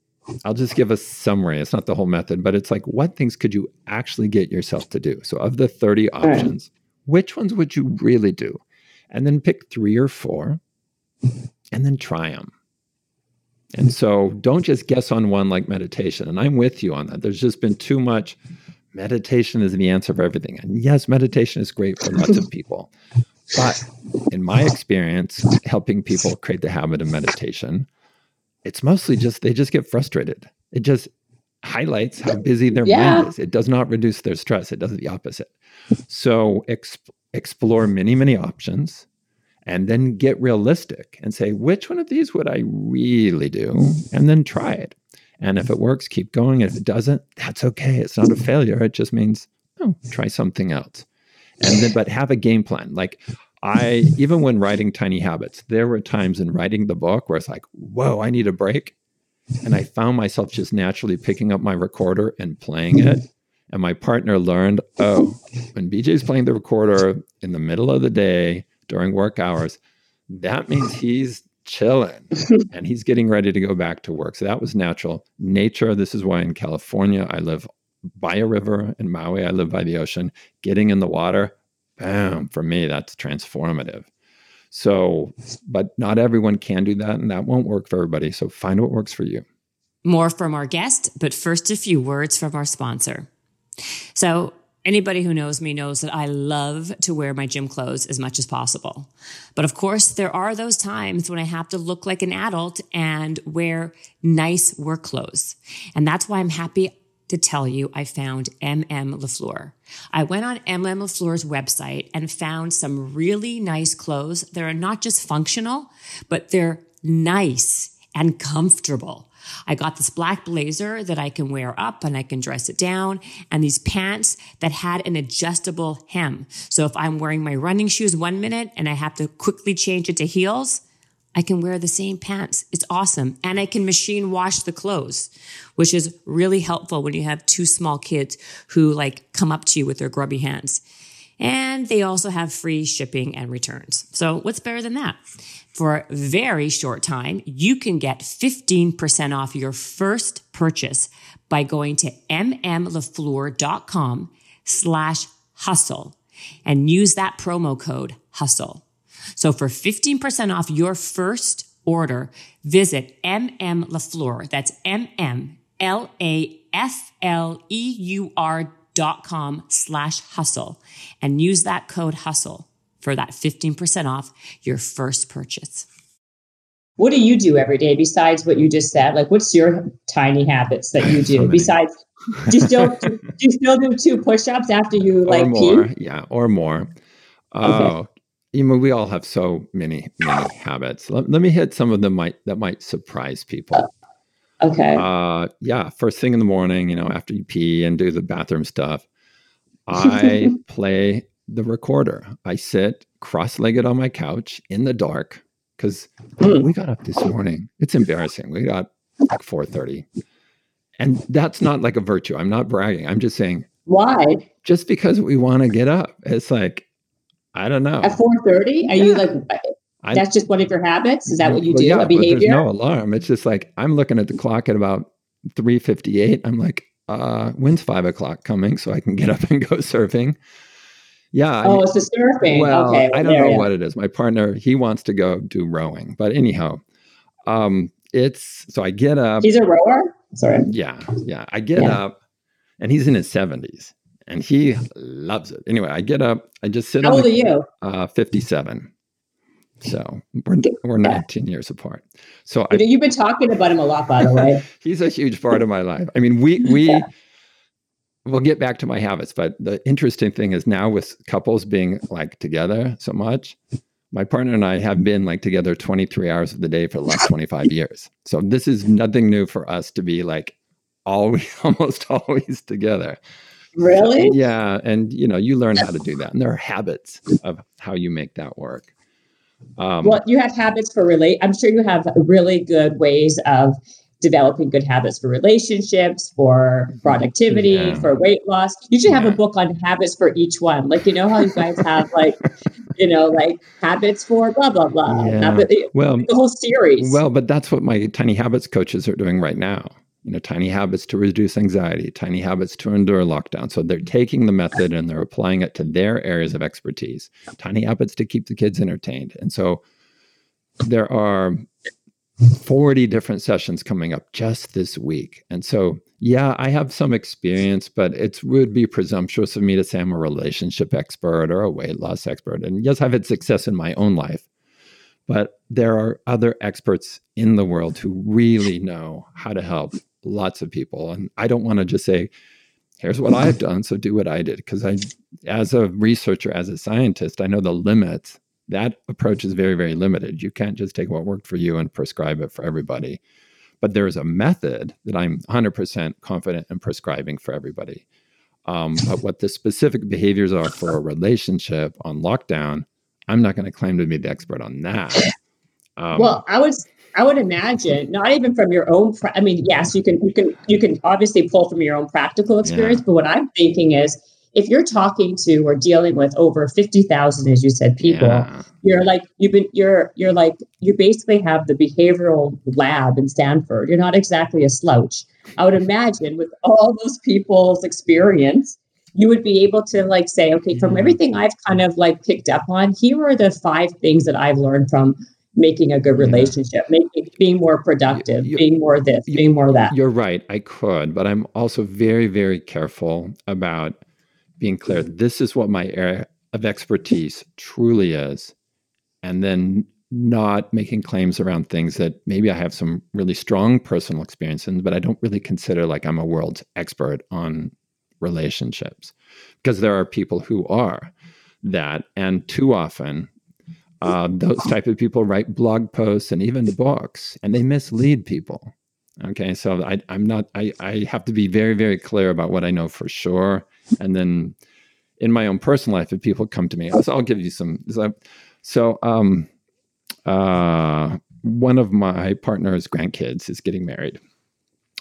I'll just give a summary. It's not the whole method, but it's like what things could you actually get yourself to do? So, of the 30 options, which ones would you really do? And then pick three or four and then try them. And so, don't just guess on one like meditation. And I'm with you on that. There's just been too much meditation is the answer for everything. And yes, meditation is great for lots of people. But in my experience, helping people create the habit of meditation, it's mostly just they just get frustrated. It just highlights how busy their yeah. mind is. It does not reduce their stress. It does the opposite. So exp- explore many, many options and then get realistic and say, which one of these would I really do? And then try it. And if it works, keep going. If it doesn't, that's okay. It's not a failure. It just means, oh, try something else and then but have a game plan like i even when writing tiny habits there were times in writing the book where it's like whoa i need a break and i found myself just naturally picking up my recorder and playing it and my partner learned oh when bj's playing the recorder in the middle of the day during work hours that means [LAUGHS] he's chilling and he's getting ready to go back to work so that was natural nature this is why in california i live by a river in Maui. I live by the ocean. Getting in the water, bam, for me, that's transformative. So, but not everyone can do that, and that won't work for everybody. So find what works for you. More from our guest, but first, a few words from our sponsor. So, Anybody who knows me knows that I love to wear my gym clothes as much as possible. But of course, there are those times when I have to look like an adult and wear nice work clothes. And that's why I'm happy to tell you I found MM LaFleur. I went on MM LaFleur's website and found some really nice clothes that are not just functional, but they're nice and comfortable. I got this black blazer that I can wear up and I can dress it down and these pants that had an adjustable hem. So if I'm wearing my running shoes one minute and I have to quickly change it to heels, I can wear the same pants. It's awesome. And I can machine wash the clothes, which is really helpful when you have two small kids who like come up to you with their grubby hands. And they also have free shipping and returns. So what's better than that? For a very short time, you can get 15% off your first purchase by going to mmlafleur.com slash hustle and use that promo code hustle. So for 15% off your first order, visit MM LaFleur. That's M-M-L-A-F-L-E-U-R dot com slash hustle and use that code hustle for that 15% off your first purchase. What do you do every day besides what you just said? Like, what's your tiny habits that you [LAUGHS] do so besides? Do you still do, [LAUGHS] do, you still do two push-ups after you like or more? pee? Yeah, or more. Oh, okay. Uh, you know, we all have so many, many habits. Let, let me hit some of them might that might surprise people. Okay. Uh, yeah. First thing in the morning, you know, after you pee and do the bathroom stuff, I [LAUGHS] play the recorder. I sit cross-legged on my couch in the dark because mm. we got up this morning. It's embarrassing. We got like 4:30. And that's not like a virtue. I'm not bragging. I'm just saying why? Just because we want to get up. It's like I don't know. At 4:30? Are yeah. you like I, that's just one of your habits? Is that what you do? Yeah, a behavior? there's no alarm. It's just like I'm looking at the clock at about 3:58. I'm like, uh, when's five o'clock coming so I can get up and go surfing? Yeah. Oh, I mean, it's the surfing. Well, okay, well, I don't know yeah. what it is. My partner, he wants to go do rowing. But anyhow, um, it's so I get up. He's a rower? Sorry. Yeah. Yeah. I get yeah. up and he's in his 70s and he loves it. Anyway, I get up, I just sit How old the, are you? Uh, 57. So we're, we're 19 years apart. So I, you've been talking about him a lot, by the way. [LAUGHS] he's a huge part of my life. I mean, we, [LAUGHS] we, yeah we'll get back to my habits, but the interesting thing is now with couples being like together so much, my partner and I have been like together 23 hours of the day for the last 25 years. So this is nothing new for us to be like always, [LAUGHS] almost always together. Really? Yeah. And you know, you learn how to do that. And there are habits of how you make that work. Um, well, you have habits for relate. I'm sure you have really good ways of developing good habits for relationships, for productivity, yeah. for weight loss. You should have yeah. a book on habits for each one. Like, you know how you guys have like, [LAUGHS] you know, like habits for blah, blah, blah. Yeah. Habit, well, the whole series. Well, but that's what my tiny habits coaches are doing right now. You know, tiny habits to reduce anxiety, tiny habits to endure lockdown. So they're mm-hmm. taking the method and they're applying it to their areas of expertise. Tiny habits to keep the kids entertained. And so there are 40 different sessions coming up just this week. And so, yeah, I have some experience, but it would be presumptuous of me to say I'm a relationship expert or a weight loss expert. And yes, I've had success in my own life, but there are other experts in the world who really know how to help lots of people. And I don't want to just say, here's what I've [LAUGHS] done, so do what I did. Because I, as a researcher, as a scientist, I know the limits that approach is very, very limited. You can't just take what worked for you and prescribe it for everybody. But there is a method that I'm 100% confident in prescribing for everybody. Um, but what the specific behaviors are for a relationship on lockdown, I'm not going to claim to be the expert on that. Um, well, I would I would imagine not even from your own. Pra- I mean, yes, you can you can you can obviously pull from your own practical experience, yeah. but what I'm thinking is if you're talking to or dealing with over 50,000 as you said people yeah. you're like you've been you're you're like you basically have the behavioral lab in Stanford you're not exactly a slouch i would imagine with all those people's experience you would be able to like say okay from everything i've kind of like picked up on here are the five things that i've learned from making a good relationship, yeah. making being more productive, you, being more this, you, being more that. You're right. I could, but I'm also very, very careful about being clear this is what my area of expertise truly is and then not making claims around things that maybe I have some really strong personal experience in, but I don't really consider like I'm a world's expert on relationships because there are people who are that. And too often, uh, those type of people write blog posts and even books and they mislead people. Okay. So I, I'm not, I, I have to be very, very clear about what I know for sure and then in my own personal life, if people come to me, I'll give you some. So, um, uh, one of my partner's grandkids is getting married,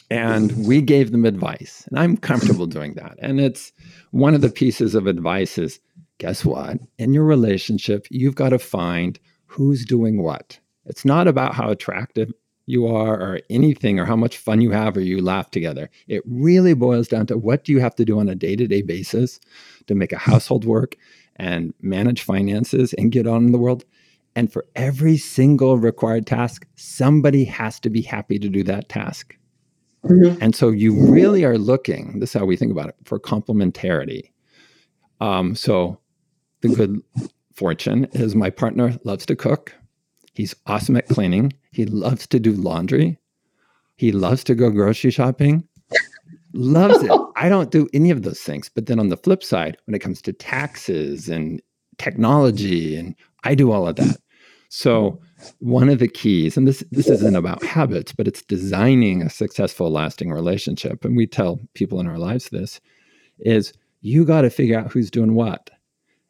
and we gave them advice, and I'm comfortable doing that. And it's one of the pieces of advice is, guess what? In your relationship, you've got to find who's doing what. It's not about how attractive you are or anything or how much fun you have or you laugh together. It really boils down to what do you have to do on a day-to-day basis to make a household work and manage finances and get on in the world. And for every single required task, somebody has to be happy to do that task. Mm-hmm. And so you really are looking, this is how we think about it, for complementarity. Um, so the good fortune is my partner loves to cook. He's awesome at cleaning. He loves to do laundry. He loves to go grocery shopping. Loves it. [LAUGHS] I don't do any of those things. But then on the flip side, when it comes to taxes and technology and I do all of that. So one of the keys, and this this isn't about habits, but it's designing a successful, lasting relationship. And we tell people in our lives this is you got to figure out who's doing what.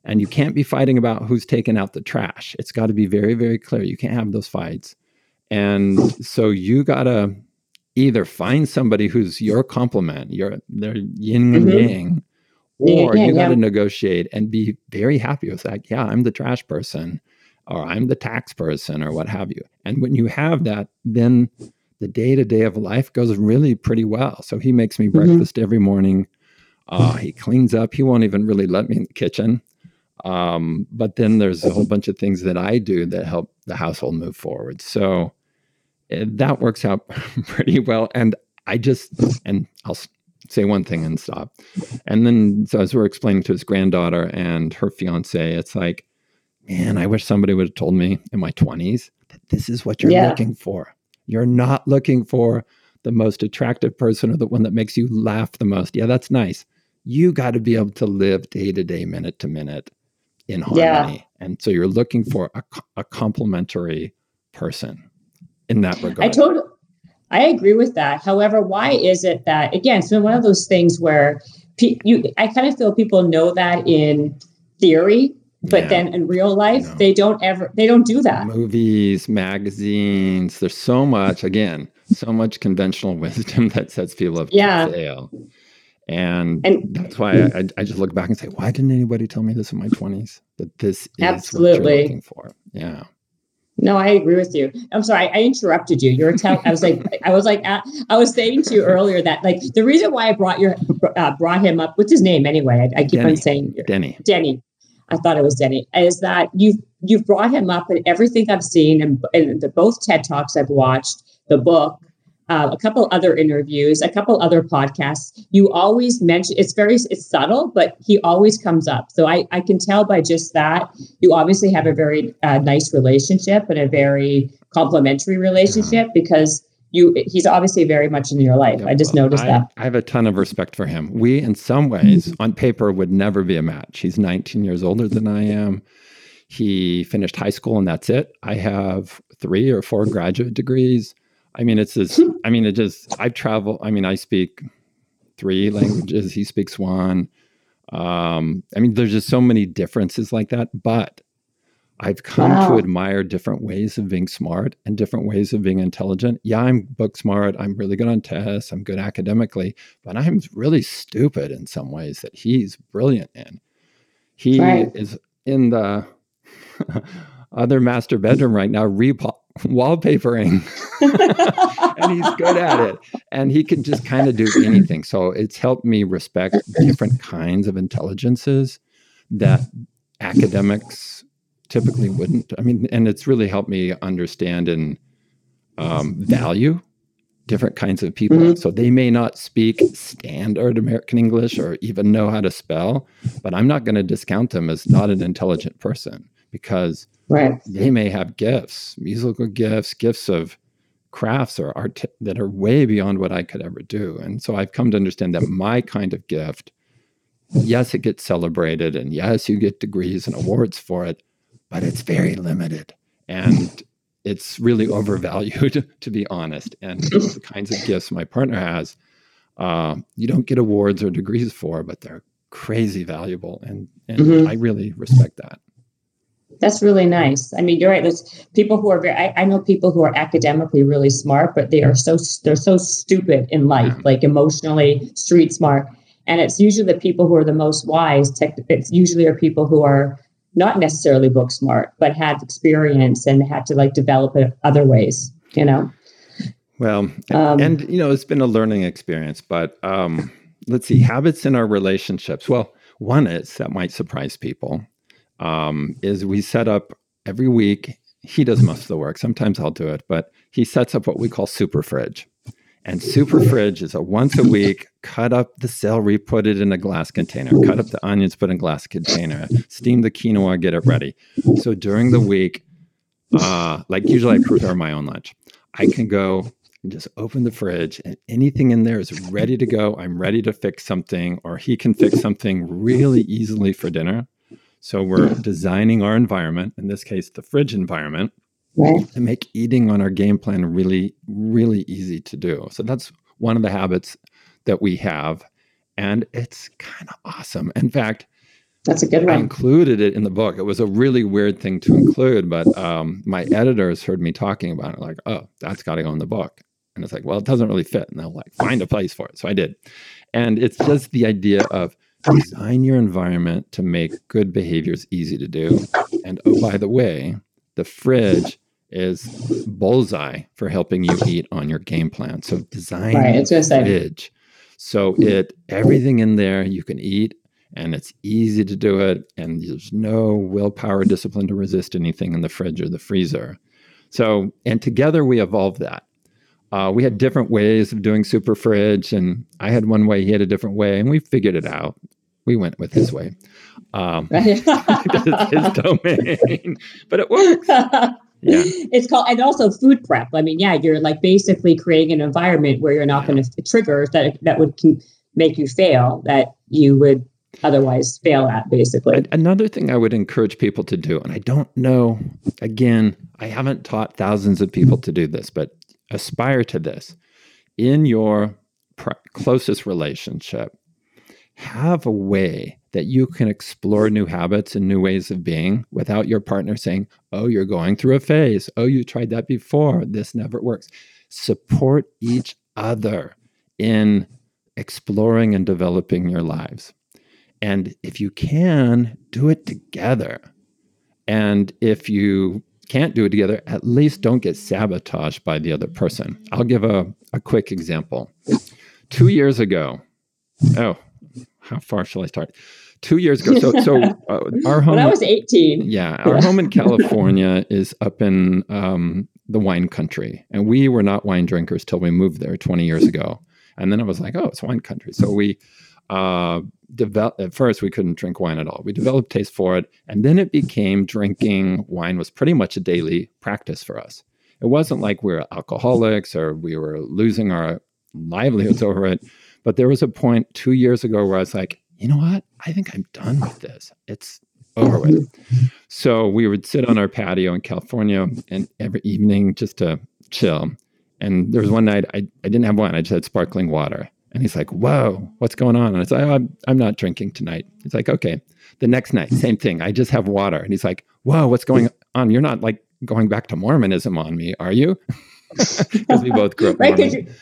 And you can't be fighting about who's taking out the trash. It's got to be very, very clear. You can't have those fights. And so you got to either find somebody who's your complement, your their yin and mm-hmm. yang, or yeah, you got to yeah. negotiate and be very happy with that. Yeah, I'm the trash person, or I'm the tax person, or what have you. And when you have that, then the day to day of life goes really pretty well. So he makes me mm-hmm. breakfast every morning. Uh, he cleans up. He won't even really let me in the kitchen. Um, but then there's a whole bunch of things that I do that help the household move forward. So uh, that works out [LAUGHS] pretty well. And I just, and I'll say one thing and stop. And then, so as we're explaining to his granddaughter and her fiance, it's like, man, I wish somebody would have told me in my 20s that this is what you're yeah. looking for. You're not looking for the most attractive person or the one that makes you laugh the most. Yeah, that's nice. You got to be able to live day to day, minute to minute in harmony. Yeah. And so you're looking for a, a complementary person in that regard. I totally, I agree with that. However, why is it that again, it's been one of those things where pe- you, I kind of feel people know that in theory, but yeah. then in real life, no. they don't ever, they don't do that. Movies, magazines, there's so much, again, so much conventional [LAUGHS] wisdom that sets people up yeah. to fail. And, and that's why I, I, just look back and say, why didn't anybody tell me this in my 20s? That this is absolutely what you're looking for. Yeah. No, I agree with you. I'm sorry, I, interrupted you. You're telling. I was like, I was like, uh, I was saying to you earlier that like the reason why I brought your uh, brought him up. What's his name anyway? I, I keep Denny. on saying Denny. Denny. I thought it was Denny. Is that you've you've brought him up in everything I've seen and, and the both TED talks I've watched, the book, uh, a couple other interviews, a couple other podcasts. You always mention it's very it's subtle, but he always comes up. So I I can tell by just that you obviously have a very uh, nice relationship and a very complementary relationship because you he's obviously very much in your life. Yeah, I just noticed I, that. I have a ton of respect for him. We in some ways on paper would never be a match. He's 19 years older than I am. He finished high school and that's it. I have three or four graduate degrees. I mean, it's just, I mean, it just, I've traveled, I mean, I speak three languages, he speaks one. Um, I mean, there's just so many differences like that, but I've come wow. to admire different ways of being smart and different ways of being intelligent. Yeah, I'm book smart. I'm really good on tests. I'm good academically, but I'm really stupid in some ways that he's brilliant in. He right. is in the [LAUGHS] other master bedroom right now, wallpapering [LAUGHS] and he's good at it and he can just kind of do anything so it's helped me respect different kinds of intelligences that academics typically wouldn't i mean and it's really helped me understand and um, value different kinds of people mm-hmm. so they may not speak standard american english or even know how to spell but i'm not going to discount them as not an intelligent person because Right. They may have gifts, musical gifts, gifts of crafts or art that are way beyond what I could ever do. And so I've come to understand that my kind of gift, yes, it gets celebrated and yes, you get degrees and awards for it, but it's very limited. And it's really overvalued, [LAUGHS] to be honest. And the kinds of gifts my partner has, uh, you don't get awards or degrees for, but they're crazy valuable. And, and mm-hmm. I really respect that. That's really nice. I mean, you're right. There's people who are very. I, I, know people who are academically really smart, but they are so they're so stupid in life, like emotionally street smart. And it's usually the people who are the most wise. Tech, it's usually are people who are not necessarily book smart, but had experience and had to like develop it other ways. You know. Well, and, um, and you know, it's been a learning experience. But um, let's see, habits in our relationships. Well, one is that might surprise people um, is we set up every week. He does most of the work. Sometimes I'll do it, but he sets up what we call super fridge. And super fridge is a once a week cut up the celery, put it in a glass container, cut up the onions, put in a glass container, steam the quinoa, get it ready. So during the week, uh, like usually I prepare my own lunch. I can go and just open the fridge and anything in there is ready to go. I'm ready to fix something, or he can fix something really easily for dinner. So we're designing our environment, in this case, the fridge environment, right. to make eating on our game plan really, really easy to do. So that's one of the habits that we have. And it's kind of awesome. In fact, that's a good one. I included it in the book. It was a really weird thing to include, but um, my editors heard me talking about it, like, oh, that's got to go in the book. And it's like, well, it doesn't really fit. And they'll like find a place for it. So I did. And it's just the idea of design your environment to make good behaviors easy to do. And oh, by the way, the fridge is bullseye for helping you eat on your game plan. So design right, the fridge. So it everything in there you can eat and it's easy to do it and there's no willpower discipline to resist anything in the fridge or the freezer. So and together we evolve that. Uh, we had different ways of doing super fridge, and I had one way, he had a different way, and we figured it out. We went with his way. Um, [LAUGHS] it's [LAUGHS] his domain, but it works. [LAUGHS] Yeah. It's called, and also food prep. I mean, yeah, you're like basically creating an environment where you're not yeah. going to trigger that that would make you fail that you would otherwise fail at, basically. Another thing I would encourage people to do, and I don't know, again, I haven't taught thousands of people to do this, but aspire to this in your pr- closest relationship have a way that you can explore new habits and new ways of being without your partner saying, Oh, you're going through a phase. Oh, you tried that before. This never works. Support each other in exploring and developing your lives. And if you can, do it together. And if you can't do it together, at least don't get sabotaged by the other person. I'll give a, a quick example. Two years ago, oh, how far shall I start? Two years ago. So, so [LAUGHS] uh, our home. When I was 18. Yeah. Our home in [LAUGHS] California is up in um, the wine country. And we were not wine drinkers till we moved there 20 years ago. And then I was like, oh, it's wine country. So we uh, develop at first we couldn't drink wine at all. We developed taste for it, and then it became drinking wine was pretty much a daily practice for us. It wasn't like we were alcoholics or we were losing our livelihoods over it. But there was a point two years ago where I was like, you know what? I think I'm done with this. It's over with. So we would sit on our patio in California and every evening just to chill. And there was one night I, I didn't have wine, I just had sparkling water. And he's like, Whoa, what's going on? And I said, oh, I'm, I'm not drinking tonight. He's like, Okay. The next night, same thing. I just have water. And he's like, Whoa, what's going on? You're not like going back to Mormonism on me, are you? [LAUGHS] Because we both grew up right, Mormon.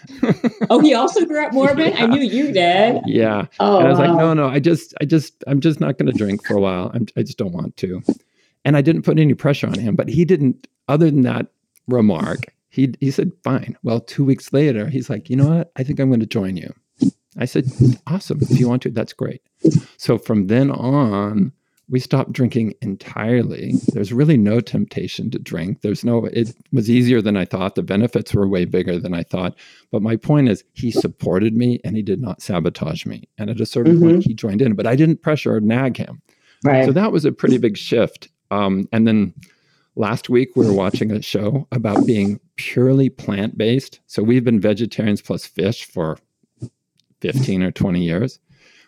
Oh, he also grew up Mormon? Yeah. I knew you did. Yeah. Oh, and I was wow. like, no, no, I just, I just, I'm just not going to drink for a while. I'm, I just don't want to. And I didn't put any pressure on him, but he didn't, other than that remark, he, he said, fine. Well, two weeks later, he's like, you know what? I think I'm going to join you. I said, awesome. If you want to, that's great. So from then on, we stopped drinking entirely. There's really no temptation to drink. There's no, it was easier than I thought. The benefits were way bigger than I thought. But my point is, he supported me and he did not sabotage me. And at a certain mm-hmm. point, he joined in, but I didn't pressure or nag him. Right. So that was a pretty big shift. Um, and then Last week, we were watching a show about being purely plant based. So we've been vegetarians plus fish for 15 or 20 years.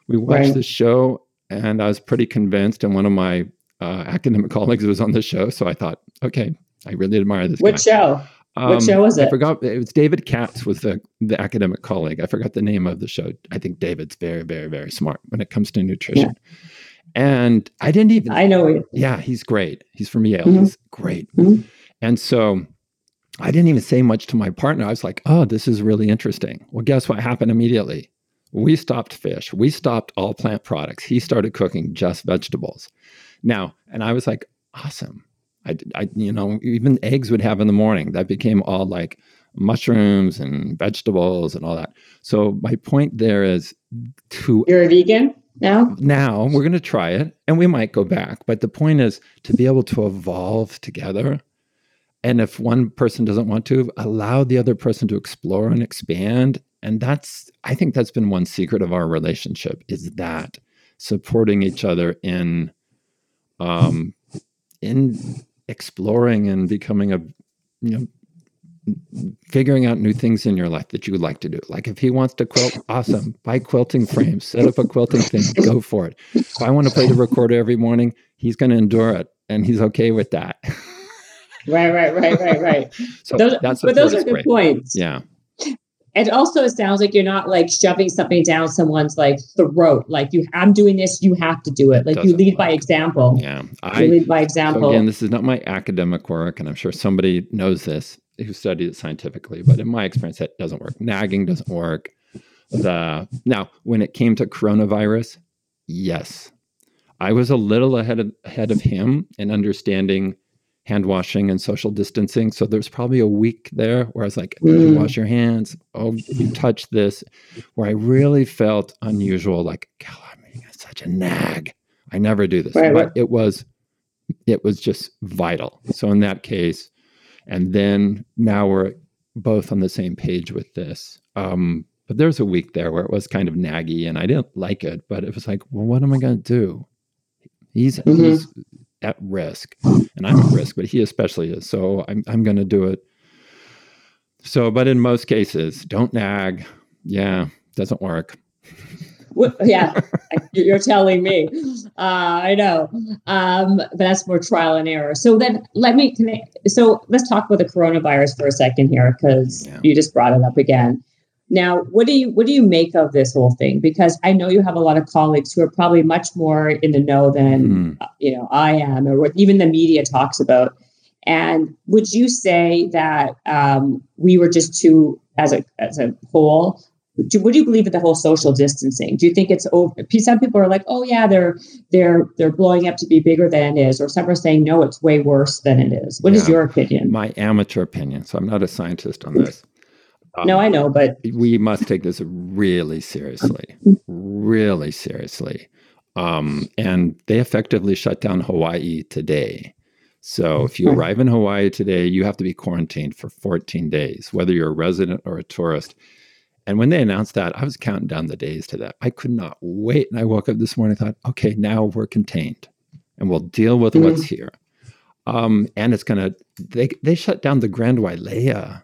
We watched right. the show and I was pretty convinced. And one of my uh, academic [LAUGHS] colleagues was on the show. So I thought, okay, I really admire this Which guy. show? Um, what show was it? I forgot. It was David Katz was the the academic colleague. I forgot the name of the show. I think David's very, very, very smart when it comes to nutrition. Yeah. And I didn't even. I know it. Yeah, he's great. He's from Yale. Mm-hmm. He's great. Mm-hmm. And so I didn't even say much to my partner. I was like, oh, this is really interesting. Well, guess what happened immediately? We stopped fish. We stopped all plant products. He started cooking just vegetables. Now, and I was like, awesome. I, I, you know, even eggs would have in the morning. That became all like mushrooms and vegetables and all that. So my point there is to You're a vegan? now? Now we're going to try it and we might go back. But the point is to be able to evolve together. And if one person doesn't want to, allow the other person to explore and expand. And that's, I think that's been one secret of our relationship is that supporting each other in, um, in exploring and becoming a, you know, figuring out new things in your life that you would like to do. Like if he wants to quilt, awesome. Buy quilting frames, set up a quilting thing, go for it. If I want to play the recorder every morning, he's going to endure it and he's okay with that. right, right, right, right, right. [LAUGHS] so those, that's but those are good great. points. Yeah. And also, it sounds like you're not like shoving something down someone's like throat. Like you, I'm doing this, you have to do it. Like you lead work. by example. Yeah, I you lead by example. So again, this is not my academic work, and I'm sure somebody knows this who studied it scientifically. But in my experience, that doesn't work. Nagging doesn't work. The now, when it came to coronavirus, yes, I was a little ahead of ahead of him in understanding hand washing and social distancing. So there's probably a week there where I was like, mm. wash your hands. Oh, you [LAUGHS] touch this, where I really felt unusual. Like, God, I'm being such a nag. I never do this, right, but it was, it was just vital. So in that case, and then now we're both on the same page with this. Um, but there's a week there where it was kind of naggy and I didn't like it, but it was like, well, what am I going to do? He's, mm-hmm. he's at risk [SIGHS] and I'm at risk, but he especially is. So I'm, I'm going to do it. So, but in most cases, don't nag. Yeah, doesn't work. Well, yeah, [LAUGHS] you're telling me. Uh, I know, um, but that's more trial and error. So then, let me. I, so let's talk about the coronavirus for a second here, because yeah. you just brought it up again. Now, what do you what do you make of this whole thing? Because I know you have a lot of colleagues who are probably much more in the know than mm. you know I am, or what even the media talks about. And would you say that um, we were just too, as a as a whole, do, what do you believe in the whole social distancing? Do you think it's over? Some people are like, oh yeah, they're they're they're blowing up to be bigger than it is, or some are saying no, it's way worse than it is. What yeah, is your opinion? My amateur opinion. So I'm not a scientist on this. Um, no, I know, but we must take this really seriously, really seriously. Um, and they effectively shut down Hawaii today. So if you arrive in Hawaii today, you have to be quarantined for 14 days, whether you're a resident or a tourist. And when they announced that, I was counting down the days to that. I could not wait. And I woke up this morning and thought, okay, now we're contained and we'll deal with mm-hmm. what's here. Um, and it's going to, they, they shut down the Grand Wailea.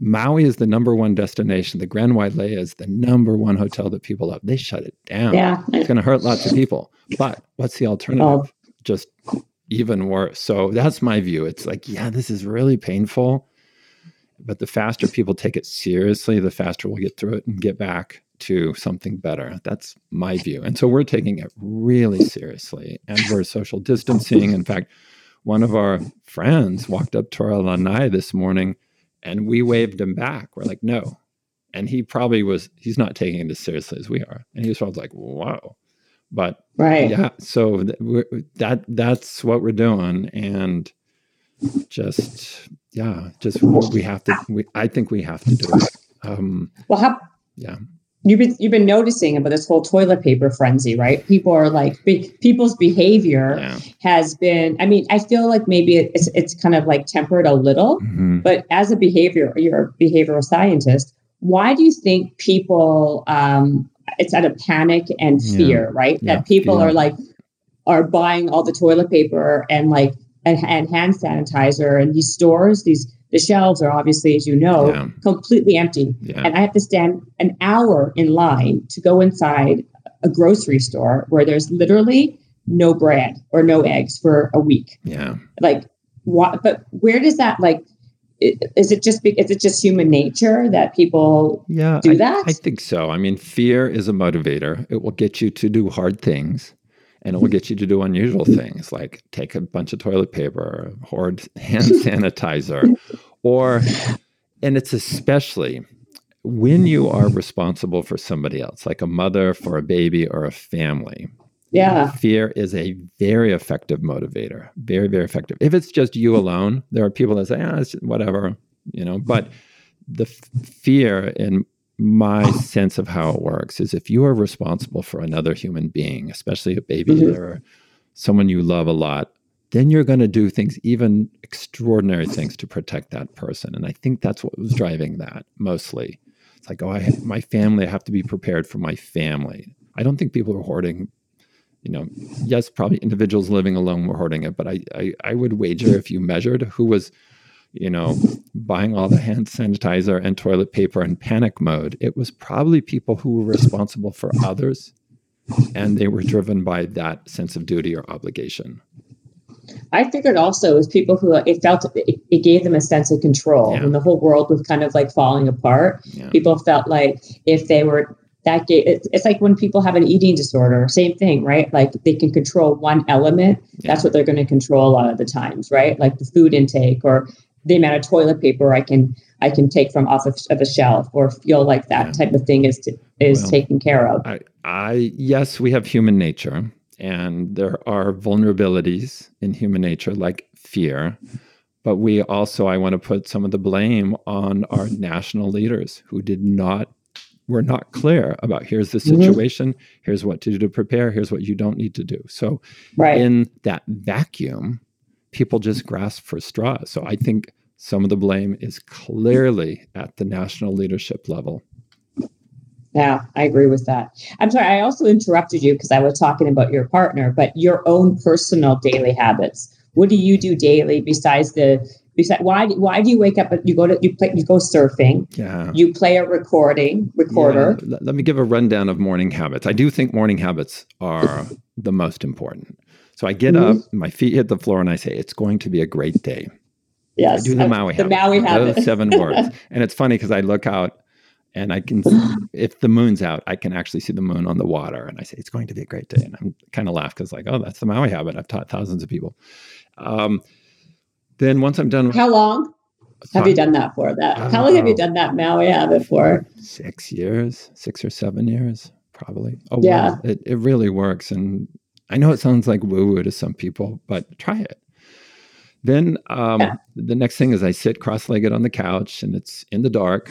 Maui is the number one destination. The Grand Wailea is the number one hotel that people love. They shut it down. Yeah. It's going to hurt lots of people. But what's the alternative? Oh. Just even worse. So that's my view. It's like, yeah, this is really painful but the faster people take it seriously, the faster we'll get through it and get back to something better. That's my view. And so we're taking it really seriously and we're social distancing. In fact, one of our friends walked up to our lanai this morning and we waved him back. We're like, no. And he probably was, he's not taking it as seriously as we are. And he was probably like, whoa. But right. yeah, so that that's what we're doing. And just yeah, just we have to. We, I think we have to do it. Um, well, how? Yeah. You've been you've been noticing about this whole toilet paper frenzy, right? People are like be, people's behavior yeah. has been. I mean, I feel like maybe it's it's kind of like tempered a little, mm-hmm. but as a behavior, you're a behavioral scientist. Why do you think people? Um, it's out of panic and fear, yeah. right? Yeah. That people are like are buying all the toilet paper and like and, and hand sanitizer and these stores these the shelves are obviously as you know yeah. completely empty. Yeah. and i have to stand an hour in line to go inside a grocery store where there's literally no bread or no eggs for a week. Yeah. Like what but where does that like is it just is it just human nature that people yeah do that? I think so. I mean fear is a motivator. It will get you to do hard things and it will get you to do unusual things like take a bunch of toilet paper, hoard [LAUGHS] hand sanitizer, or, and it's especially when you are responsible for somebody else, like a mother for a baby or a family. Yeah. Fear is a very effective motivator. Very, very effective. If it's just you alone, there are people that say, ah, it's whatever, you know, but the f- fear in my sense of how it works is if you are responsible for another human being, especially a baby mm-hmm. or someone you love a lot, then you're going to do things, even extraordinary things, to protect that person. And I think that's what was driving that mostly. It's like, oh, I have, my family, I have to be prepared for my family. I don't think people are hoarding. You know, yes, probably individuals living alone were hoarding it, but I, I, I would wager if you measured who was you know, buying all the hand sanitizer and toilet paper in panic mode. It was probably people who were responsible for others and they were driven by that sense of duty or obligation. I figured also was people who uh, it felt it, it gave them a sense of control yeah. when the whole world was kind of like falling apart. Yeah. People felt like if they were that gave, it's like when people have an eating disorder, same thing, right? Like they can control one element. Yeah. That's what they're going to control a lot of the times, right? Like the food intake or the amount of toilet paper I can I can take from off of, of a shelf or feel like that yeah. type of thing is to, is well, taken care of. I, I yes, we have human nature, and there are vulnerabilities in human nature like fear. But we also, I want to put some of the blame on our [LAUGHS] national leaders who did not were not clear about here's the mm-hmm. situation, mm-hmm. here's what to do to prepare, here's what you don't need to do. So, right. in that vacuum, people just grasp for straws. So, I think some of the blame is clearly at the national leadership level. Yeah, I agree with that. I'm sorry, I also interrupted you because I was talking about your partner, but your own personal daily habits. What do you do daily besides the besides why why do you wake up you go to you play you go surfing yeah you play a recording recorder yeah. let me give a rundown of morning habits i do think morning habits are the most important so i get mm-hmm. up my feet hit the floor and i say it's going to be a great day Yes. I do the Maui the habit. Maui habit. Those seven words. [LAUGHS] And it's funny because I look out and I can, [SIGHS] if the moon's out, I can actually see the moon on the water. And I say, it's going to be a great day. And I'm kind of laugh because, like, oh, that's the Maui habit. I've taught thousands of people. Um, then once I'm done. How long have you done that for? That How long have you done that Maui habit for? Six years, six or seven years, probably. Oh, yeah. Wow. It, it really works. And I know it sounds like woo woo to some people, but try it. Then um, yeah. the next thing is I sit cross-legged on the couch and it's in the dark,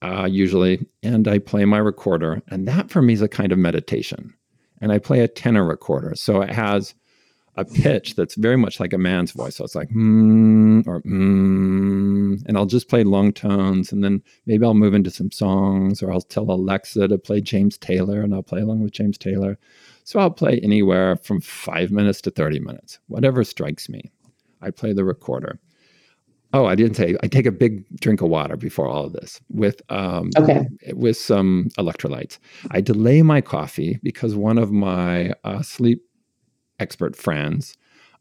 uh, usually, and I play my recorder, and that for me is a kind of meditation. And I play a tenor recorder, so it has a pitch that's very much like a man's voice. So it's like mm or mm, and I'll just play long tones, and then maybe I'll move into some songs, or I'll tell Alexa to play James Taylor, and I'll play along with James Taylor. So I'll play anywhere from five minutes to 30 minutes, whatever strikes me. I play the recorder. Oh, I didn't say I take a big drink of water before all of this with um, okay. with some electrolytes. I delay my coffee because one of my uh, sleep expert friends,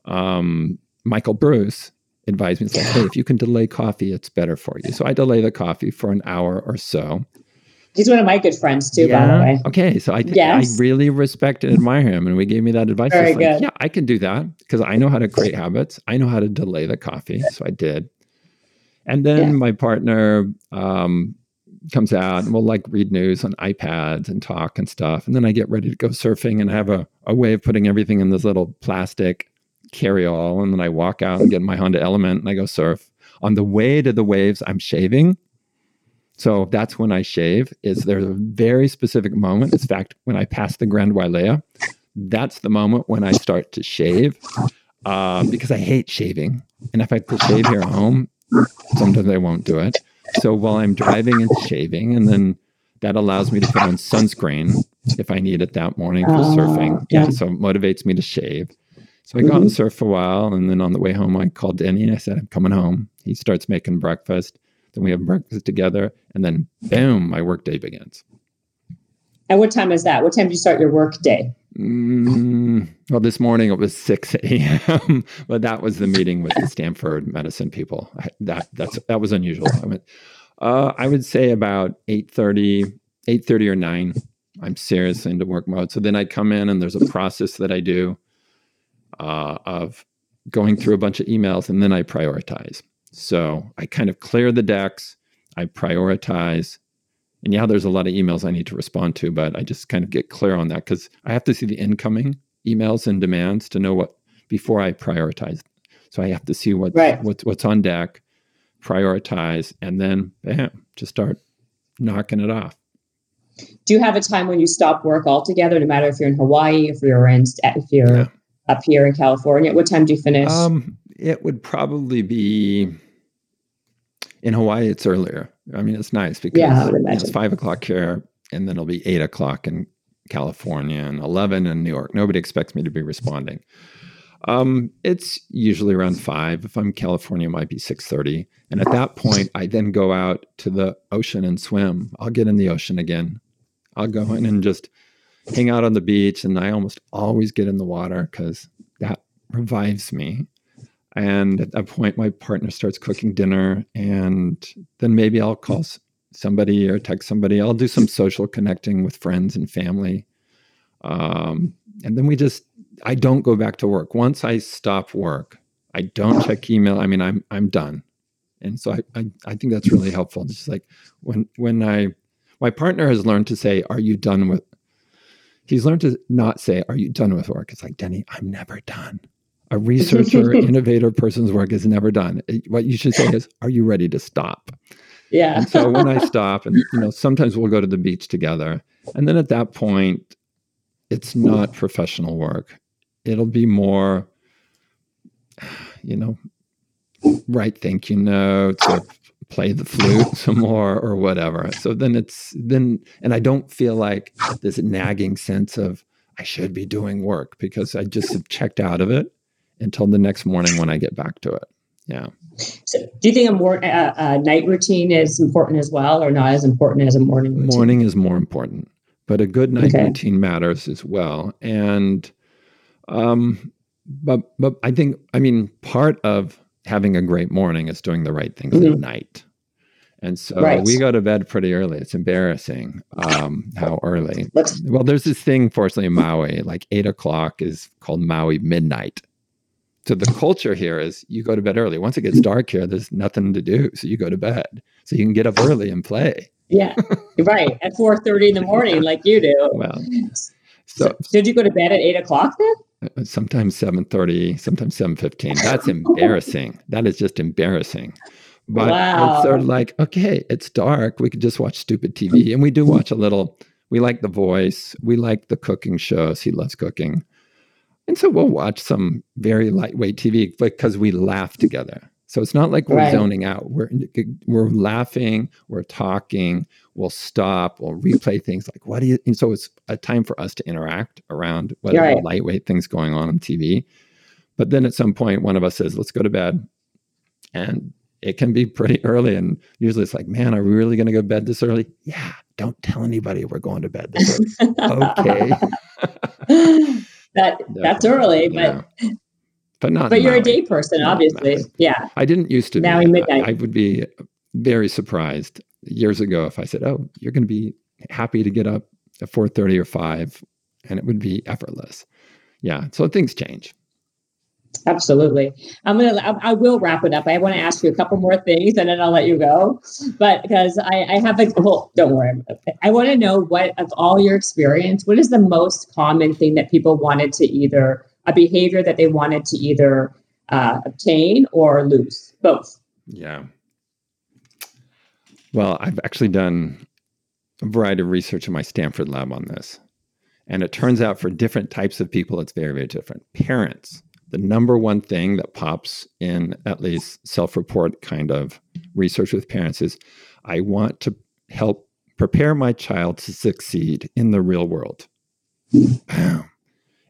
um, Michael Breus, advised me. Like, hey, if you can delay coffee, it's better for you. So I delay the coffee for an hour or so. He's one of my good friends too, yeah. by the way. Okay, so I th- yes. I really respect and admire him, and we gave me that advice. Very good. Like, yeah, I can do that because I know how to create habits. I know how to delay the coffee, so I did. And then yeah. my partner um, comes out, and we'll like read news on iPads and talk and stuff. And then I get ready to go surfing, and I have a, a way of putting everything in this little plastic carry-all, and then I walk out and get my Honda Element, and I go surf. On the way to the waves, I'm shaving so that's when I shave. Is there's a very specific moment. In fact, when I pass the Grand Wailea, that's the moment when I start to shave uh, because I hate shaving. And if I could shave here at home, sometimes I won't do it. So while I'm driving and shaving, and then that allows me to put on sunscreen if I need it that morning for uh, surfing. Yeah. yeah. So it motivates me to shave. So I mm-hmm. and surf for a while. And then on the way home, I called Denny and I said, I'm coming home. He starts making breakfast. Then we have breakfast together, and then boom, my work day begins. And what time is that? What time do you start your work day? Mm, well, this morning it was 6 a.m., [LAUGHS] but that was the meeting with the Stanford medicine people. I, that that's that was unusual. I went, uh, I would say about 8.30, 8.30 or 9. I'm seriously into work mode. So then I come in and there's a process that I do uh, of going through a bunch of emails and then I prioritize. So I kind of clear the decks, I prioritize. And yeah, there's a lot of emails I need to respond to, but I just kind of get clear on that because I have to see the incoming emails and demands to know what before I prioritize. So I have to see what's right. what's what's on deck, prioritize, and then bam, just start knocking it off. Do you have a time when you stop work altogether, no matter if you're in Hawaii, if you're in if you're yeah. up here in California? What time do you finish? Um, it would probably be in Hawaii. It's earlier. I mean, it's nice because yeah, it's five o'clock here, and then it'll be eight o'clock in California and eleven in New York. Nobody expects me to be responding. Um, it's usually around five. If I'm California, it might be six thirty. And at that point, I then go out to the ocean and swim. I'll get in the ocean again. I'll go in and just hang out on the beach, and I almost always get in the water because that revives me. And at that point, my partner starts cooking dinner, and then maybe I'll call somebody or text somebody. I'll do some social connecting with friends and family. Um, and then we just, I don't go back to work. Once I stop work, I don't check email. I mean, I'm I'm done. And so I, I, I think that's really [LAUGHS] helpful. It's like when when I my partner has learned to say, Are you done with he's learned to not say, Are you done with work? It's like, Denny, I'm never done. A researcher, [LAUGHS] innovator person's work is never done. Eh, what you should say is, Are you ready to stop? Yeah. and so when I [LAUGHS] stop, and you know, sometimes we'll go to the beach together, and then at that point, it's not professional work. It'll be more, you know, write thank you notes or play the flute some more or whatever. So then it's then, and I don't feel like this nagging sense of I should be doing work because I just have checked out of it until the next morning when I get back to it. Yeah. So, do you think a more uh, a night routine is important as well, or not as important as a morning routine? Morning is more important, but a good night okay. routine matters as well. And, um, but but I think I mean part of having a great morning is doing the right things mm-hmm. at night. And so right. we go to bed pretty early. It's embarrassing um, how early. well, there's this thing, fortunately, in Maui, like eight o'clock is called Maui midnight. So the culture here is you go to bed early. Once it gets dark here, there's nothing to do. So you go to bed. So you can get up early and play. Yeah, right. At 4.30 in the morning, like you do. [LAUGHS] Well, so, so did you go to bed at eight o'clock then? Uh, sometimes 7.30 sometimes 7.15 [LAUGHS] that's embarrassing that is just embarrassing but wow. it's sort of like okay it's dark we could just watch stupid tv and we do watch a little we like the voice we like the cooking shows he loves cooking and so we'll watch some very lightweight tv because we laugh together so it's not like we're right. zoning out. We're we're laughing, we're talking, we'll stop, we'll replay things like what do you and so it's a time for us to interact around whatever right. lightweight things going on on TV. But then at some point one of us says, let's go to bed. And it can be pretty early. And usually it's like, man, are we really gonna go to bed this early? Yeah, don't tell anybody we're going to bed this early. [LAUGHS] okay. [LAUGHS] that that's early, but yeah but not. But you're a day person, not obviously. Yeah. I didn't used to. Maui be. midnight. I, I would be very surprised years ago if I said, "Oh, you're going to be happy to get up at 4:30 or 5," and it would be effortless. Yeah. So things change. Absolutely. I'm gonna. I, I will wrap it up. I want to ask you a couple more things, and then I'll let you go. But because I, I have a well, don't worry. I want to know what of all your experience, what is the most common thing that people wanted to either a behavior that they wanted to either uh, obtain or lose, both. Yeah. Well, I've actually done a variety of research in my Stanford lab on this. And it turns out for different types of people, it's very, very different. Parents, the number one thing that pops in at least self report kind of research with parents is I want to help prepare my child to succeed in the real world.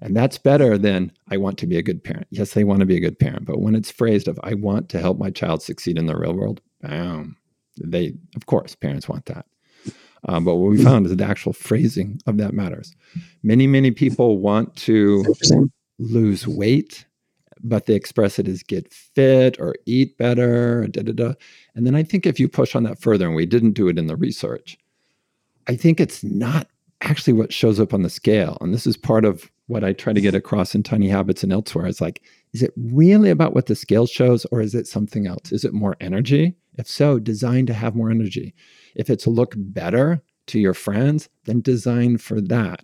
And that's better than I want to be a good parent. Yes, they want to be a good parent, but when it's phrased of I want to help my child succeed in the real world, bam, they of course parents want that. Um, but what we found is the actual phrasing of that matters. Many, many people want to lose weight, but they express it as get fit or eat better, da, da, da. And then I think if you push on that further, and we didn't do it in the research, I think it's not actually what shows up on the scale. And this is part of what I try to get across in Tiny Habits and elsewhere. It's like, is it really about what the scale shows, or is it something else? Is it more energy? If so, design to have more energy. If it's look better to your friends, then design for that.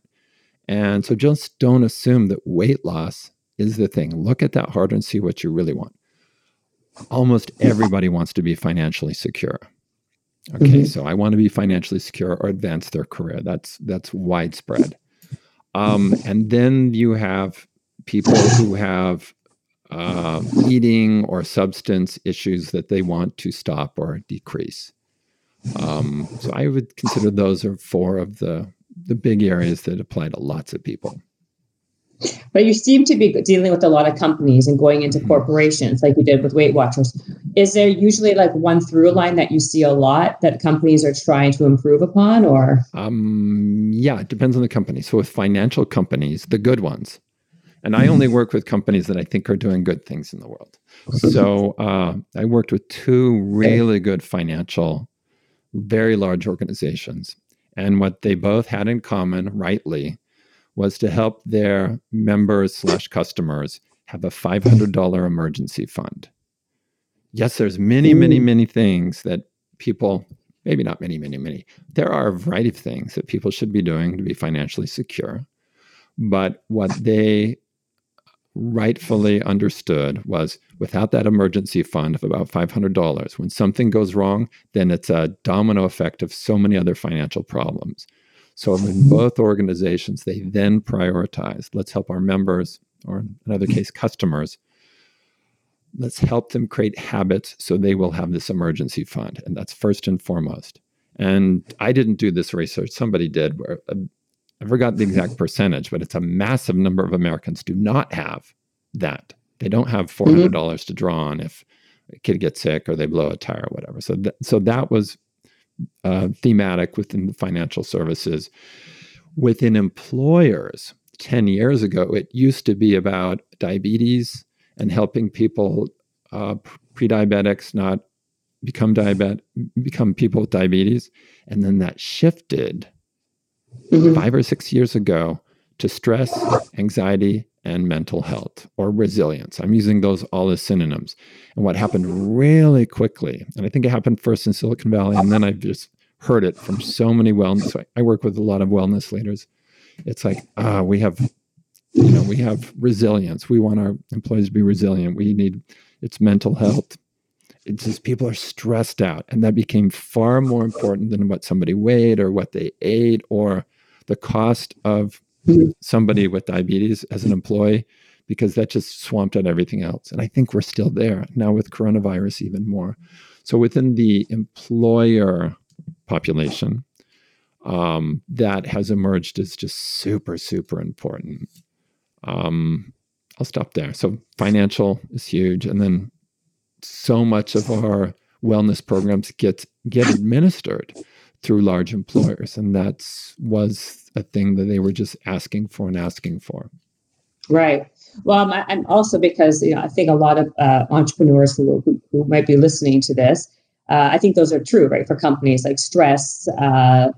And so just don't assume that weight loss is the thing. Look at that harder and see what you really want. Almost everybody wants to be financially secure. Okay, mm-hmm. so I want to be financially secure or advance their career. That's that's widespread. Um, and then you have people who have uh, eating or substance issues that they want to stop or decrease. Um, so I would consider those are four of the the big areas that apply to lots of people. But you seem to be dealing with a lot of companies and going into corporations like you did with Weight Watchers. Is there usually like one through line that you see a lot that companies are trying to improve upon or? Um, yeah, it depends on the company. So with financial companies, the good ones, and I only work with companies that I think are doing good things in the world. So uh, I worked with two really good financial, very large organizations. And what they both had in common, rightly, was to help their members slash customers have a $500 emergency fund. Yes, there's many, many, many things that people, maybe not many, many, many, there are a variety of things that people should be doing to be financially secure. But what they rightfully understood was without that emergency fund of about $500, when something goes wrong, then it's a domino effect of so many other financial problems. So in [LAUGHS] both organizations, they then prioritize let's help our members, or in another [LAUGHS] case, customers. Let's help them create habits so they will have this emergency fund. And that's first and foremost. And I didn't do this research, somebody did, where uh, I forgot the exact [LAUGHS] percentage, but it's a massive number of Americans do not have that. They don't have $400 mm-hmm. dollars mm-hmm. to draw on if a kid gets sick or they blow a tire or whatever. So, th- so that was uh, thematic within the financial services. Within employers, 10 years ago, it used to be about diabetes and helping people, uh, pre diabetics, not become diabetic, become people with diabetes. And then that shifted mm-hmm. five or six years ago to stress, anxiety, and mental health or resilience. I'm using those all as synonyms. And what happened really quickly, and I think it happened first in Silicon Valley, and then I've just heard it from so many wellness. I work with a lot of wellness leaders. It's like, ah, we have, you know, we have resilience. We want our employees to be resilient. We need it's mental health. It's just people are stressed out. And that became far more important than what somebody weighed or what they ate or the cost of somebody with diabetes as an employee because that just swamped out everything else. And I think we're still there now with coronavirus, even more. So within the employer population, um, that has emerged as just super, super important. Um, I'll stop there. So financial is huge, and then so much of our wellness programs get get administered through large employers, and that's was a thing that they were just asking for and asking for. Right. Well, and also because you know, I think a lot of uh, entrepreneurs who, who, who might be listening to this, uh, I think those are true, right? For companies like stress, uh,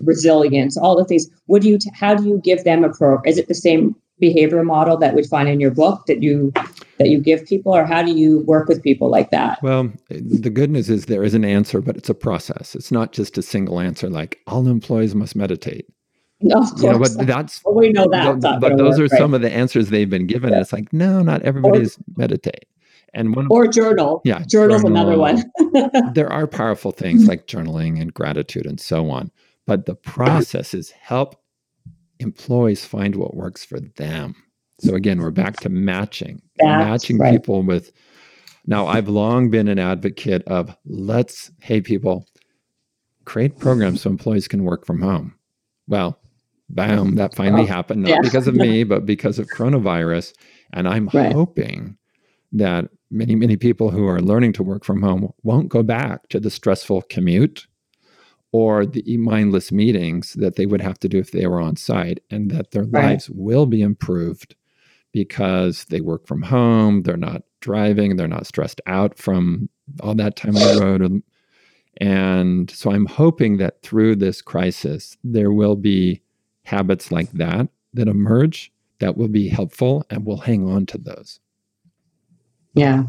resilience, all the things. Would you? T- how do you give them a pro? Is it the same behavior model that we'd find in your book that you that you give people or how do you work with people like that well the good news is there is an answer but it's a process it's not just a single answer like all employees must meditate no, of course. You know, but that's well, we know that. but those work, are right? some of the answers they've been given. Yeah. It's like, no, not everybody's is meditate. And one or journal. Yeah. Journal's journal, another one. [LAUGHS] there are powerful things like journaling and gratitude and so on. But the process is help employees find what works for them. So again, we're back to matching, That's matching right. people with. Now, I've long been an advocate of let's, hey, people, create programs so employees can work from home. Well, bam, that finally oh, happened, not yeah. because of [LAUGHS] me, but because of coronavirus. And I'm right. hoping that many, many people who are learning to work from home won't go back to the stressful commute or the mindless meetings that they would have to do if they were on site, and that their right. lives will be improved because they work from home, they're not driving, they're not stressed out from all that time on the road. And so I'm hoping that through this crisis, there will be habits like that that emerge that will be helpful and we'll hang on to those. Yeah.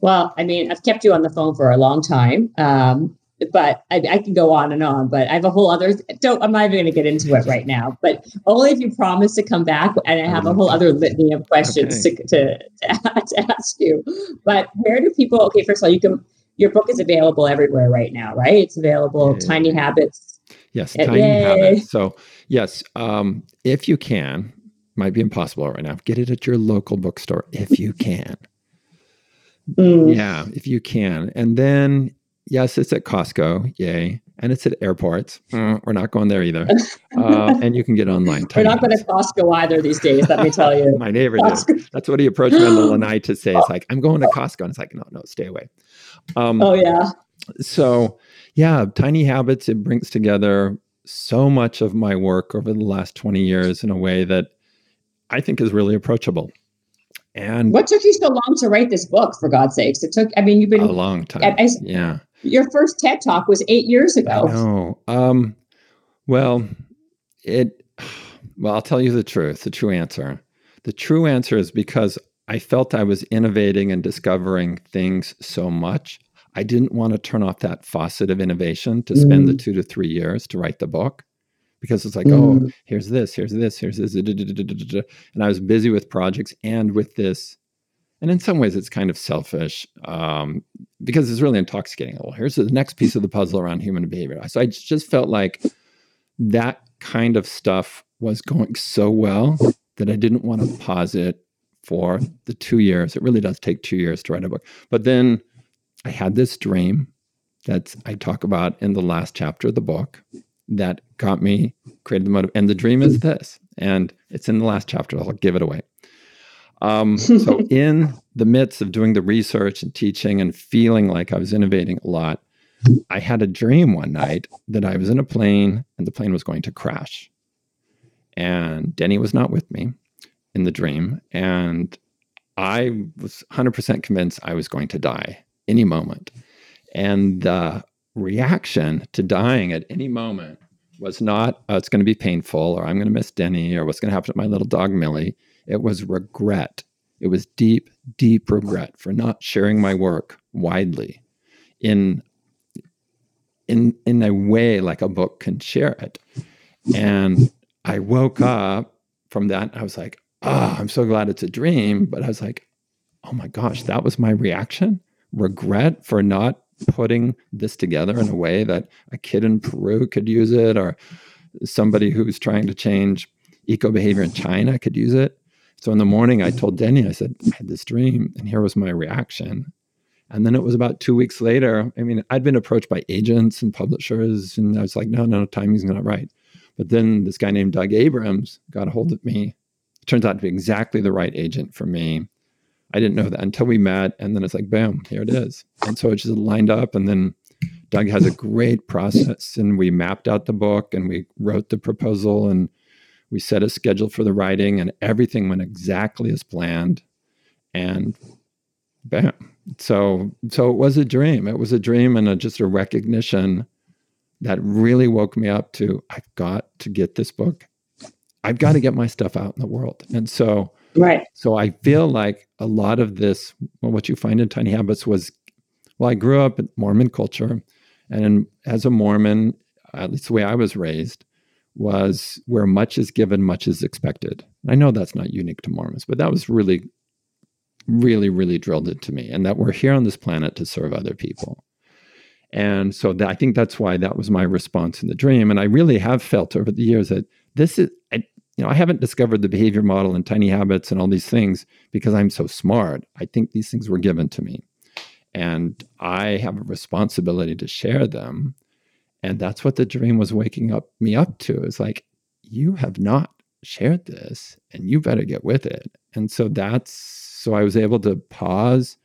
Well, I mean, I've kept you on the phone for a long time. Um, but I, I, can go on and on. But I have a whole other. Don't. I'm not even going to get into it right now. But only if you promise to come back, and I have a whole other litany of questions okay. to, to, [LAUGHS] to, ask you. But where do people? Okay, first of all, you can. Your book is available everywhere right now, right? It's available. Yeah. Tiny Habits. Yes, Tiny Yay. Habits. So yes, um, if you can, might be impossible right now. Get it at your local bookstore if you can. Mm. Yeah, if you can, and then yes, it's at Costco, yay, and it's at airports. Mm, we're not going there either. [LAUGHS] Uh, and you can get online. We're not going to Costco either these days. Let me tell you. [LAUGHS] My neighbor did. That's what he approached me on the lanai to say. It's [LAUGHS] like I'm going to Costco, and it's like no, no, stay away. Um, oh yeah. So yeah, Tiny Habits it brings together so much of my work over the last 20 years in a way that I think is really approachable. And what took you so long to write this book? For God's sakes, it took. I mean, you've been a long time. I, I, yeah. Your first TED talk was eight years ago. No. Um, well, it. Well, I'll tell you the truth. The true answer. The true answer is because I felt I was innovating and discovering things so much. I didn't want to turn off that faucet of innovation to spend mm. the two to three years to write the book because it's like, oh, mm. oh, here's this, here's this, here's this, and I was busy with projects and with this. And in some ways, it's kind of selfish um, because it's really intoxicating. Well, here's the next piece of the puzzle around human behavior. So I just felt like that kind of stuff was going so well that I didn't want to pause it for the two years. It really does take two years to write a book. But then I had this dream that I talk about in the last chapter of the book that got me created the motive. And the dream is this, and it's in the last chapter. I'll give it away. Um, so, [LAUGHS] in the midst of doing the research and teaching and feeling like I was innovating a lot, I had a dream one night that I was in a plane and the plane was going to crash. And Denny was not with me in the dream. And I was 100% convinced I was going to die any moment. And the reaction to dying at any moment was not, oh, it's going to be painful, or I'm going to miss Denny, or what's going to happen to my little dog Millie. It was regret. It was deep, deep regret for not sharing my work widely in in in a way like a book can share it. And I woke up from that. I was like, oh, I'm so glad it's a dream. But I was like, oh my gosh, that was my reaction regret for not putting this together in a way that a kid in Peru could use it or somebody who's trying to change eco behavior in China could use it. So in the morning, I told Denny, I said, I had this dream, and here was my reaction. And then it was about two weeks later. I mean, I'd been approached by agents and publishers, and I was like, no, no, timing's not right. But then this guy named Doug Abrams got a hold of me. It turns out to be exactly the right agent for me. I didn't know that until we met. And then it's like, bam, here it is. And so it just lined up. And then Doug has a great process. And we mapped out the book and we wrote the proposal and we set a schedule for the writing and everything went exactly as planned. And bam. So so it was a dream. It was a dream and a, just a recognition that really woke me up to I've got to get this book. I've got to get my stuff out in the world. And so Right. So I feel like a lot of this, well, what you find in Tiny Habits was, well, I grew up in Mormon culture. And as a Mormon, at least the way I was raised, was where much is given, much is expected. I know that's not unique to Mormons, but that was really, really, really drilled into me, and that we're here on this planet to serve other people. And so that, I think that's why that was my response in the dream. And I really have felt over the years that this is, I, you know, I haven't discovered the behavior model and tiny habits and all these things because I'm so smart. I think these things were given to me. And I have a responsibility to share them. And that's what the dream was waking up me up to. Is like, you have not shared this and you better get with it. And so that's so I was able to pause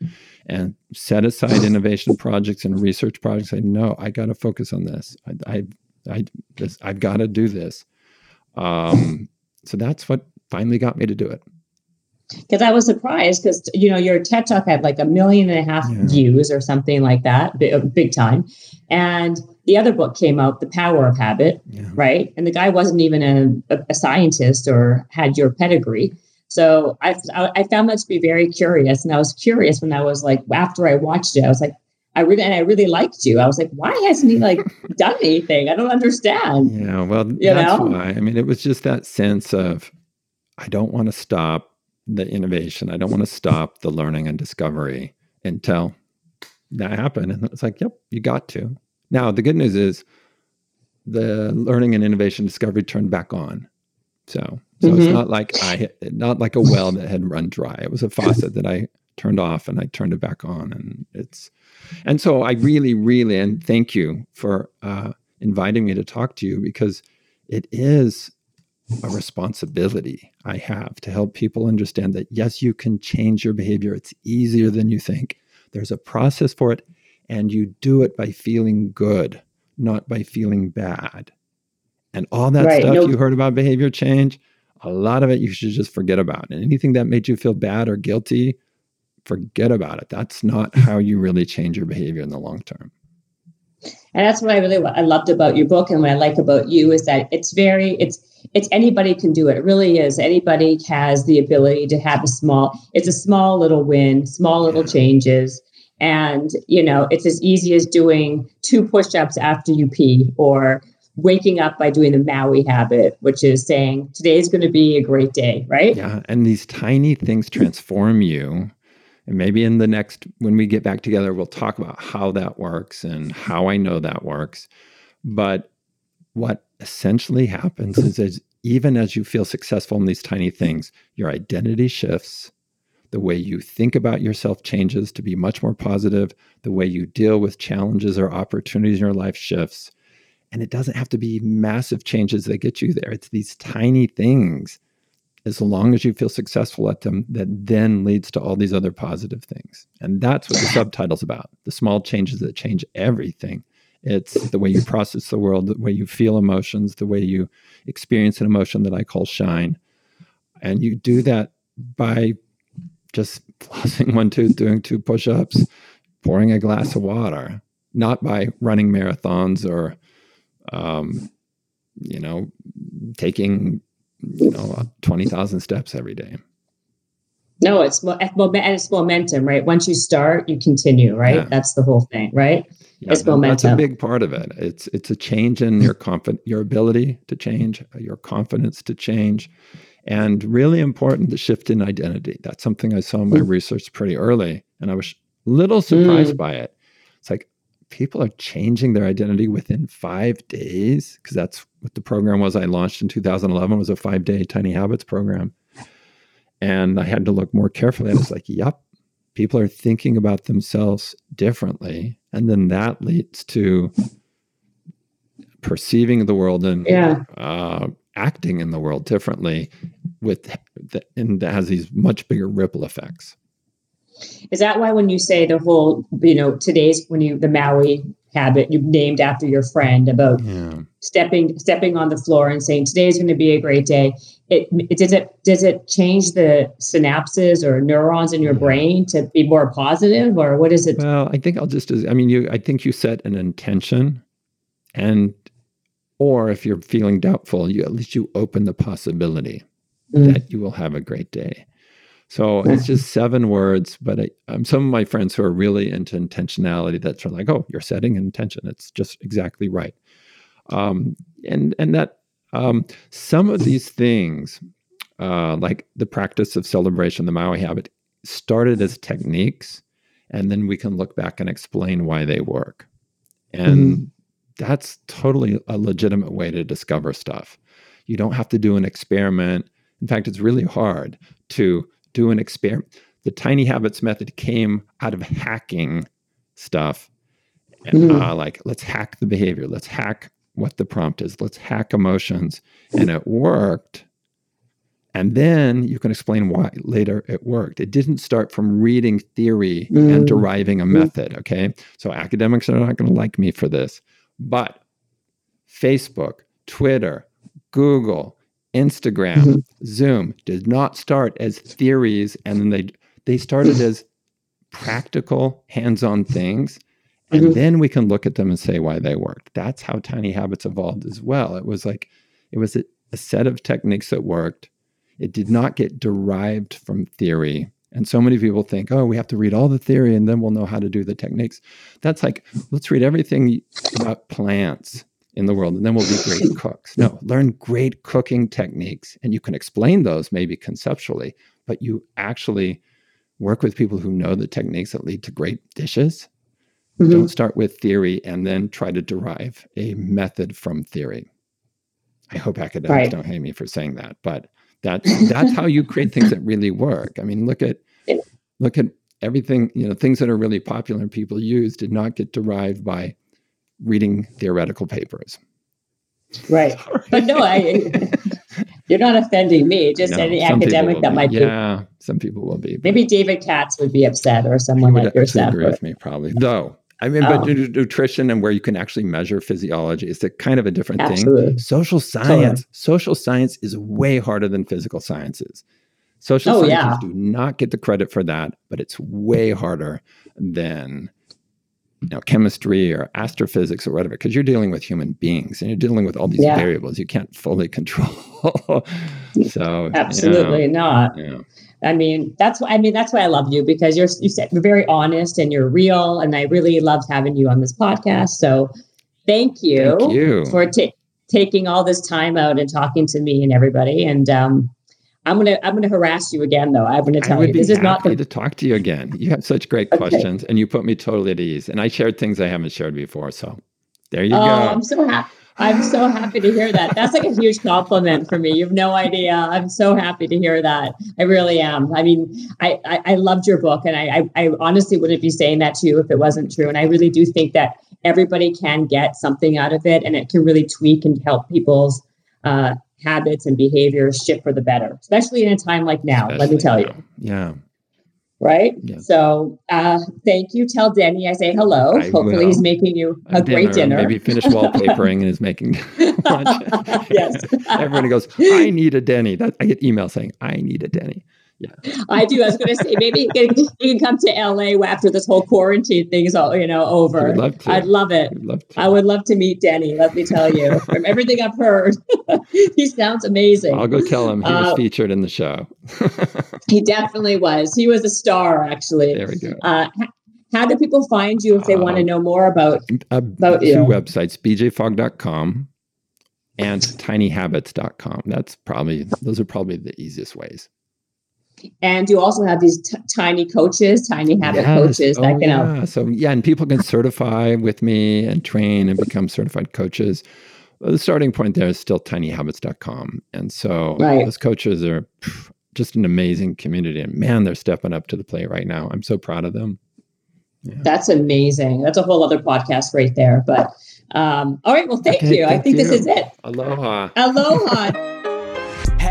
and set aside [LAUGHS] innovation projects and research projects. I know I got to focus on this. I, I, I this, I've got to do this. Um, so that's what finally got me to do it. Because I was surprised because you know your TED talk had like a million and a half yeah. views or something like that, big, uh, big, time, and the other book came out, The Power of Habit, yeah. right? And the guy wasn't even a, a scientist or had your pedigree. So I, I found that to be very curious, and I was curious when I was like after I watched it, I was like, I really and I really liked you. I was like, why hasn't he like [LAUGHS] done anything? I don't understand. Yeah, well, you that's know? why. I mean, it was just that sense of I don't want to stop the innovation. I don't want to stop the learning and discovery until that happened. And it's like, yep, you got to. Now the good news is the learning and innovation discovery turned back on. So so mm-hmm. it's not like I not like a well that had run dry. It was a faucet that I turned off and I turned it back on. And it's, and so I really, really, and thank you for uh, inviting me to talk to you because it is a responsibility I have to help people understand that yes, you can change your behavior. It's easier than you think. There's a process for it, and you do it by feeling good, not by feeling bad. And all that right. stuff you heard about behavior change, a lot of it you should just forget about. And anything that made you feel bad or guilty, forget about it. That's not mm-hmm. how you really change your behavior in the long term. And that's what I really what I loved about your book and what I like about you is that it's very it's it's anybody can do it. It really is. Anybody has the ability to have a small, it's a small little win, small little changes. And, you know, it's as easy as doing two push ups after you pee or waking up by doing the Maui habit, which is saying today's going to be a great day, right? Yeah. And these tiny things transform you. And maybe in the next, when we get back together, we'll talk about how that works and how I know that works. But what essentially happens is even as you feel successful in these tiny things, your identity shifts. The way you think about yourself changes to be much more positive. The way you deal with challenges or opportunities in your life shifts. And it doesn't have to be massive changes that get you there. It's these tiny things, as long as you feel successful at them, that then leads to all these other positive things. And that's what the [LAUGHS] subtitle's about the small changes that change everything. It's the way you process the world, the way you feel emotions, the way you experience an emotion that I call shine. And you do that by just flossing one tooth, doing two push ups, pouring a glass of water, not by running marathons or, um, you know, taking, you know, 20,000 steps every day. No, it's and it's momentum, right? Once you start, you continue, right? Yeah. That's the whole thing, right? Yeah, it's momentum. That's a big part of it. It's it's a change in your confidence, your ability to change, your confidence to change, and really important the shift in identity. That's something I saw in my mm. research pretty early, and I was a little surprised mm. by it. It's like people are changing their identity within five days because that's what the program was. I launched in 2011 was a five day Tiny Habits program and I had to look more carefully. I was like, yep, people are thinking about themselves differently. And then that leads to perceiving the world and yeah. uh, acting in the world differently with the, and that has these much bigger ripple effects. Is that why when you say the whole, you know, today's when you the Maui habit you named after your friend about yeah. stepping stepping on the floor and saying today's going to be a great day it, it, does it does it change the synapses or neurons in your brain to be more positive or what is it well i think i'll just i mean you i think you set an intention and or if you're feeling doubtful you at least you open the possibility mm. that you will have a great day so [LAUGHS] it's just seven words, but I, um, some of my friends who are really into intentionality, that's like, oh, you're setting an intention. It's just exactly right. Um, and and that um, some of these things, uh, like the practice of celebration, the Maui habit, started as techniques, and then we can look back and explain why they work. And mm-hmm. that's totally a legitimate way to discover stuff. You don't have to do an experiment. In fact, it's really hard to do an experiment. The tiny habits method came out of hacking stuff. And, mm. uh, like, let's hack the behavior. Let's hack what the prompt is. Let's hack emotions. And it worked. And then you can explain why later it worked. It didn't start from reading theory mm. and deriving a method. Okay. So academics are not going to like me for this. But Facebook, Twitter, Google, Instagram, mm-hmm. Zoom did not start as theories and then they they started as practical hands-on things and mm-hmm. then we can look at them and say why they worked. That's how tiny habits evolved as well. It was like it was a, a set of techniques that worked. It did not get derived from theory. And so many people think, oh, we have to read all the theory and then we'll know how to do the techniques. That's like, let's read everything about plants in the world and then we'll be great [LAUGHS] cooks. No, learn great cooking techniques and you can explain those maybe conceptually, but you actually work with people who know the techniques that lead to great dishes. Mm-hmm. Don't start with theory and then try to derive a method from theory. I hope academics right. don't hate me for saying that, but that's that's how you create things that really work. I mean, look at look at everything, you know, things that are really popular and people use did not get derived by reading theoretical papers. Right. [LAUGHS] But no, I [LAUGHS] you're not offending me, just no, any academic that might be. Yeah, some people will be. Maybe David Katz would be upset or someone like yourself. Agree with me, probably. Though I mean, oh. but nutrition and where you can actually measure physiology is a kind of a different Absolutely. thing. Social science, totally. social science is way harder than physical sciences. Social oh, sciences yeah. do not get the credit for that, but it's way harder than you know, chemistry or astrophysics or whatever, because you're dealing with human beings and you're dealing with all these yeah. variables you can't fully control. [LAUGHS] so absolutely not. Yeah. I mean, that's why I mean that's why I love you because you're you said you're very honest and you're real, and I really loved having you on this podcast. So thank you, thank you. for ta- taking all this time out and talking to me and everybody. And um, I'm gonna I'm gonna harass you again though. I'm gonna tell you this is not the... to talk to you again. You have such great okay. questions, and you put me totally at ease. And I shared things I haven't shared before, so there you oh, go. I'm so happy. I'm so happy to hear that. That's like a huge compliment for me. You have no idea. I'm so happy to hear that. I really am. I mean, I I, I loved your book, and I, I, I honestly wouldn't be saying that to you if it wasn't true. And I really do think that everybody can get something out of it, and it can really tweak and help people's uh, habits and behaviors shift for the better, especially in a time like now. Especially let me tell now. you. Yeah right? Yeah. So uh, thank you. Tell Denny I say hello. I Hopefully will. he's making you a, a great dinner. Maybe finish wallpapering and is making [LAUGHS] [LAUGHS] lunch. yes. Everybody goes, I need a Denny. That, I get emails saying, I need a Denny. Yeah. I do. I was going to say maybe you can, you can, come to LA after this whole quarantine thing is all you know over. I'd love. I'd love it. I'd love I would love to meet Denny. Let me tell you, from everything I've heard, [LAUGHS] he sounds amazing. I'll go tell him he was uh, featured in the show. [LAUGHS] he definitely was. He was a star, actually. There we go. Uh, how do people find you if they uh, want to know more about about two you? websites bjfogg.com and tinyhabits.com that's probably those are probably the easiest ways and you also have these t- tiny coaches, tiny habit yes. coaches that oh, can help. So yeah, and people can certify with me and train and become certified coaches. The starting point there is still tinyhabits.com. And so right. those coaches are just an amazing community. And man, they're stepping up to the plate right now. I'm so proud of them. Yeah. That's amazing. That's a whole other podcast right there. But um, all right, well, thank okay, you. Thank I think you. this is it. Aloha. Aloha. [LAUGHS]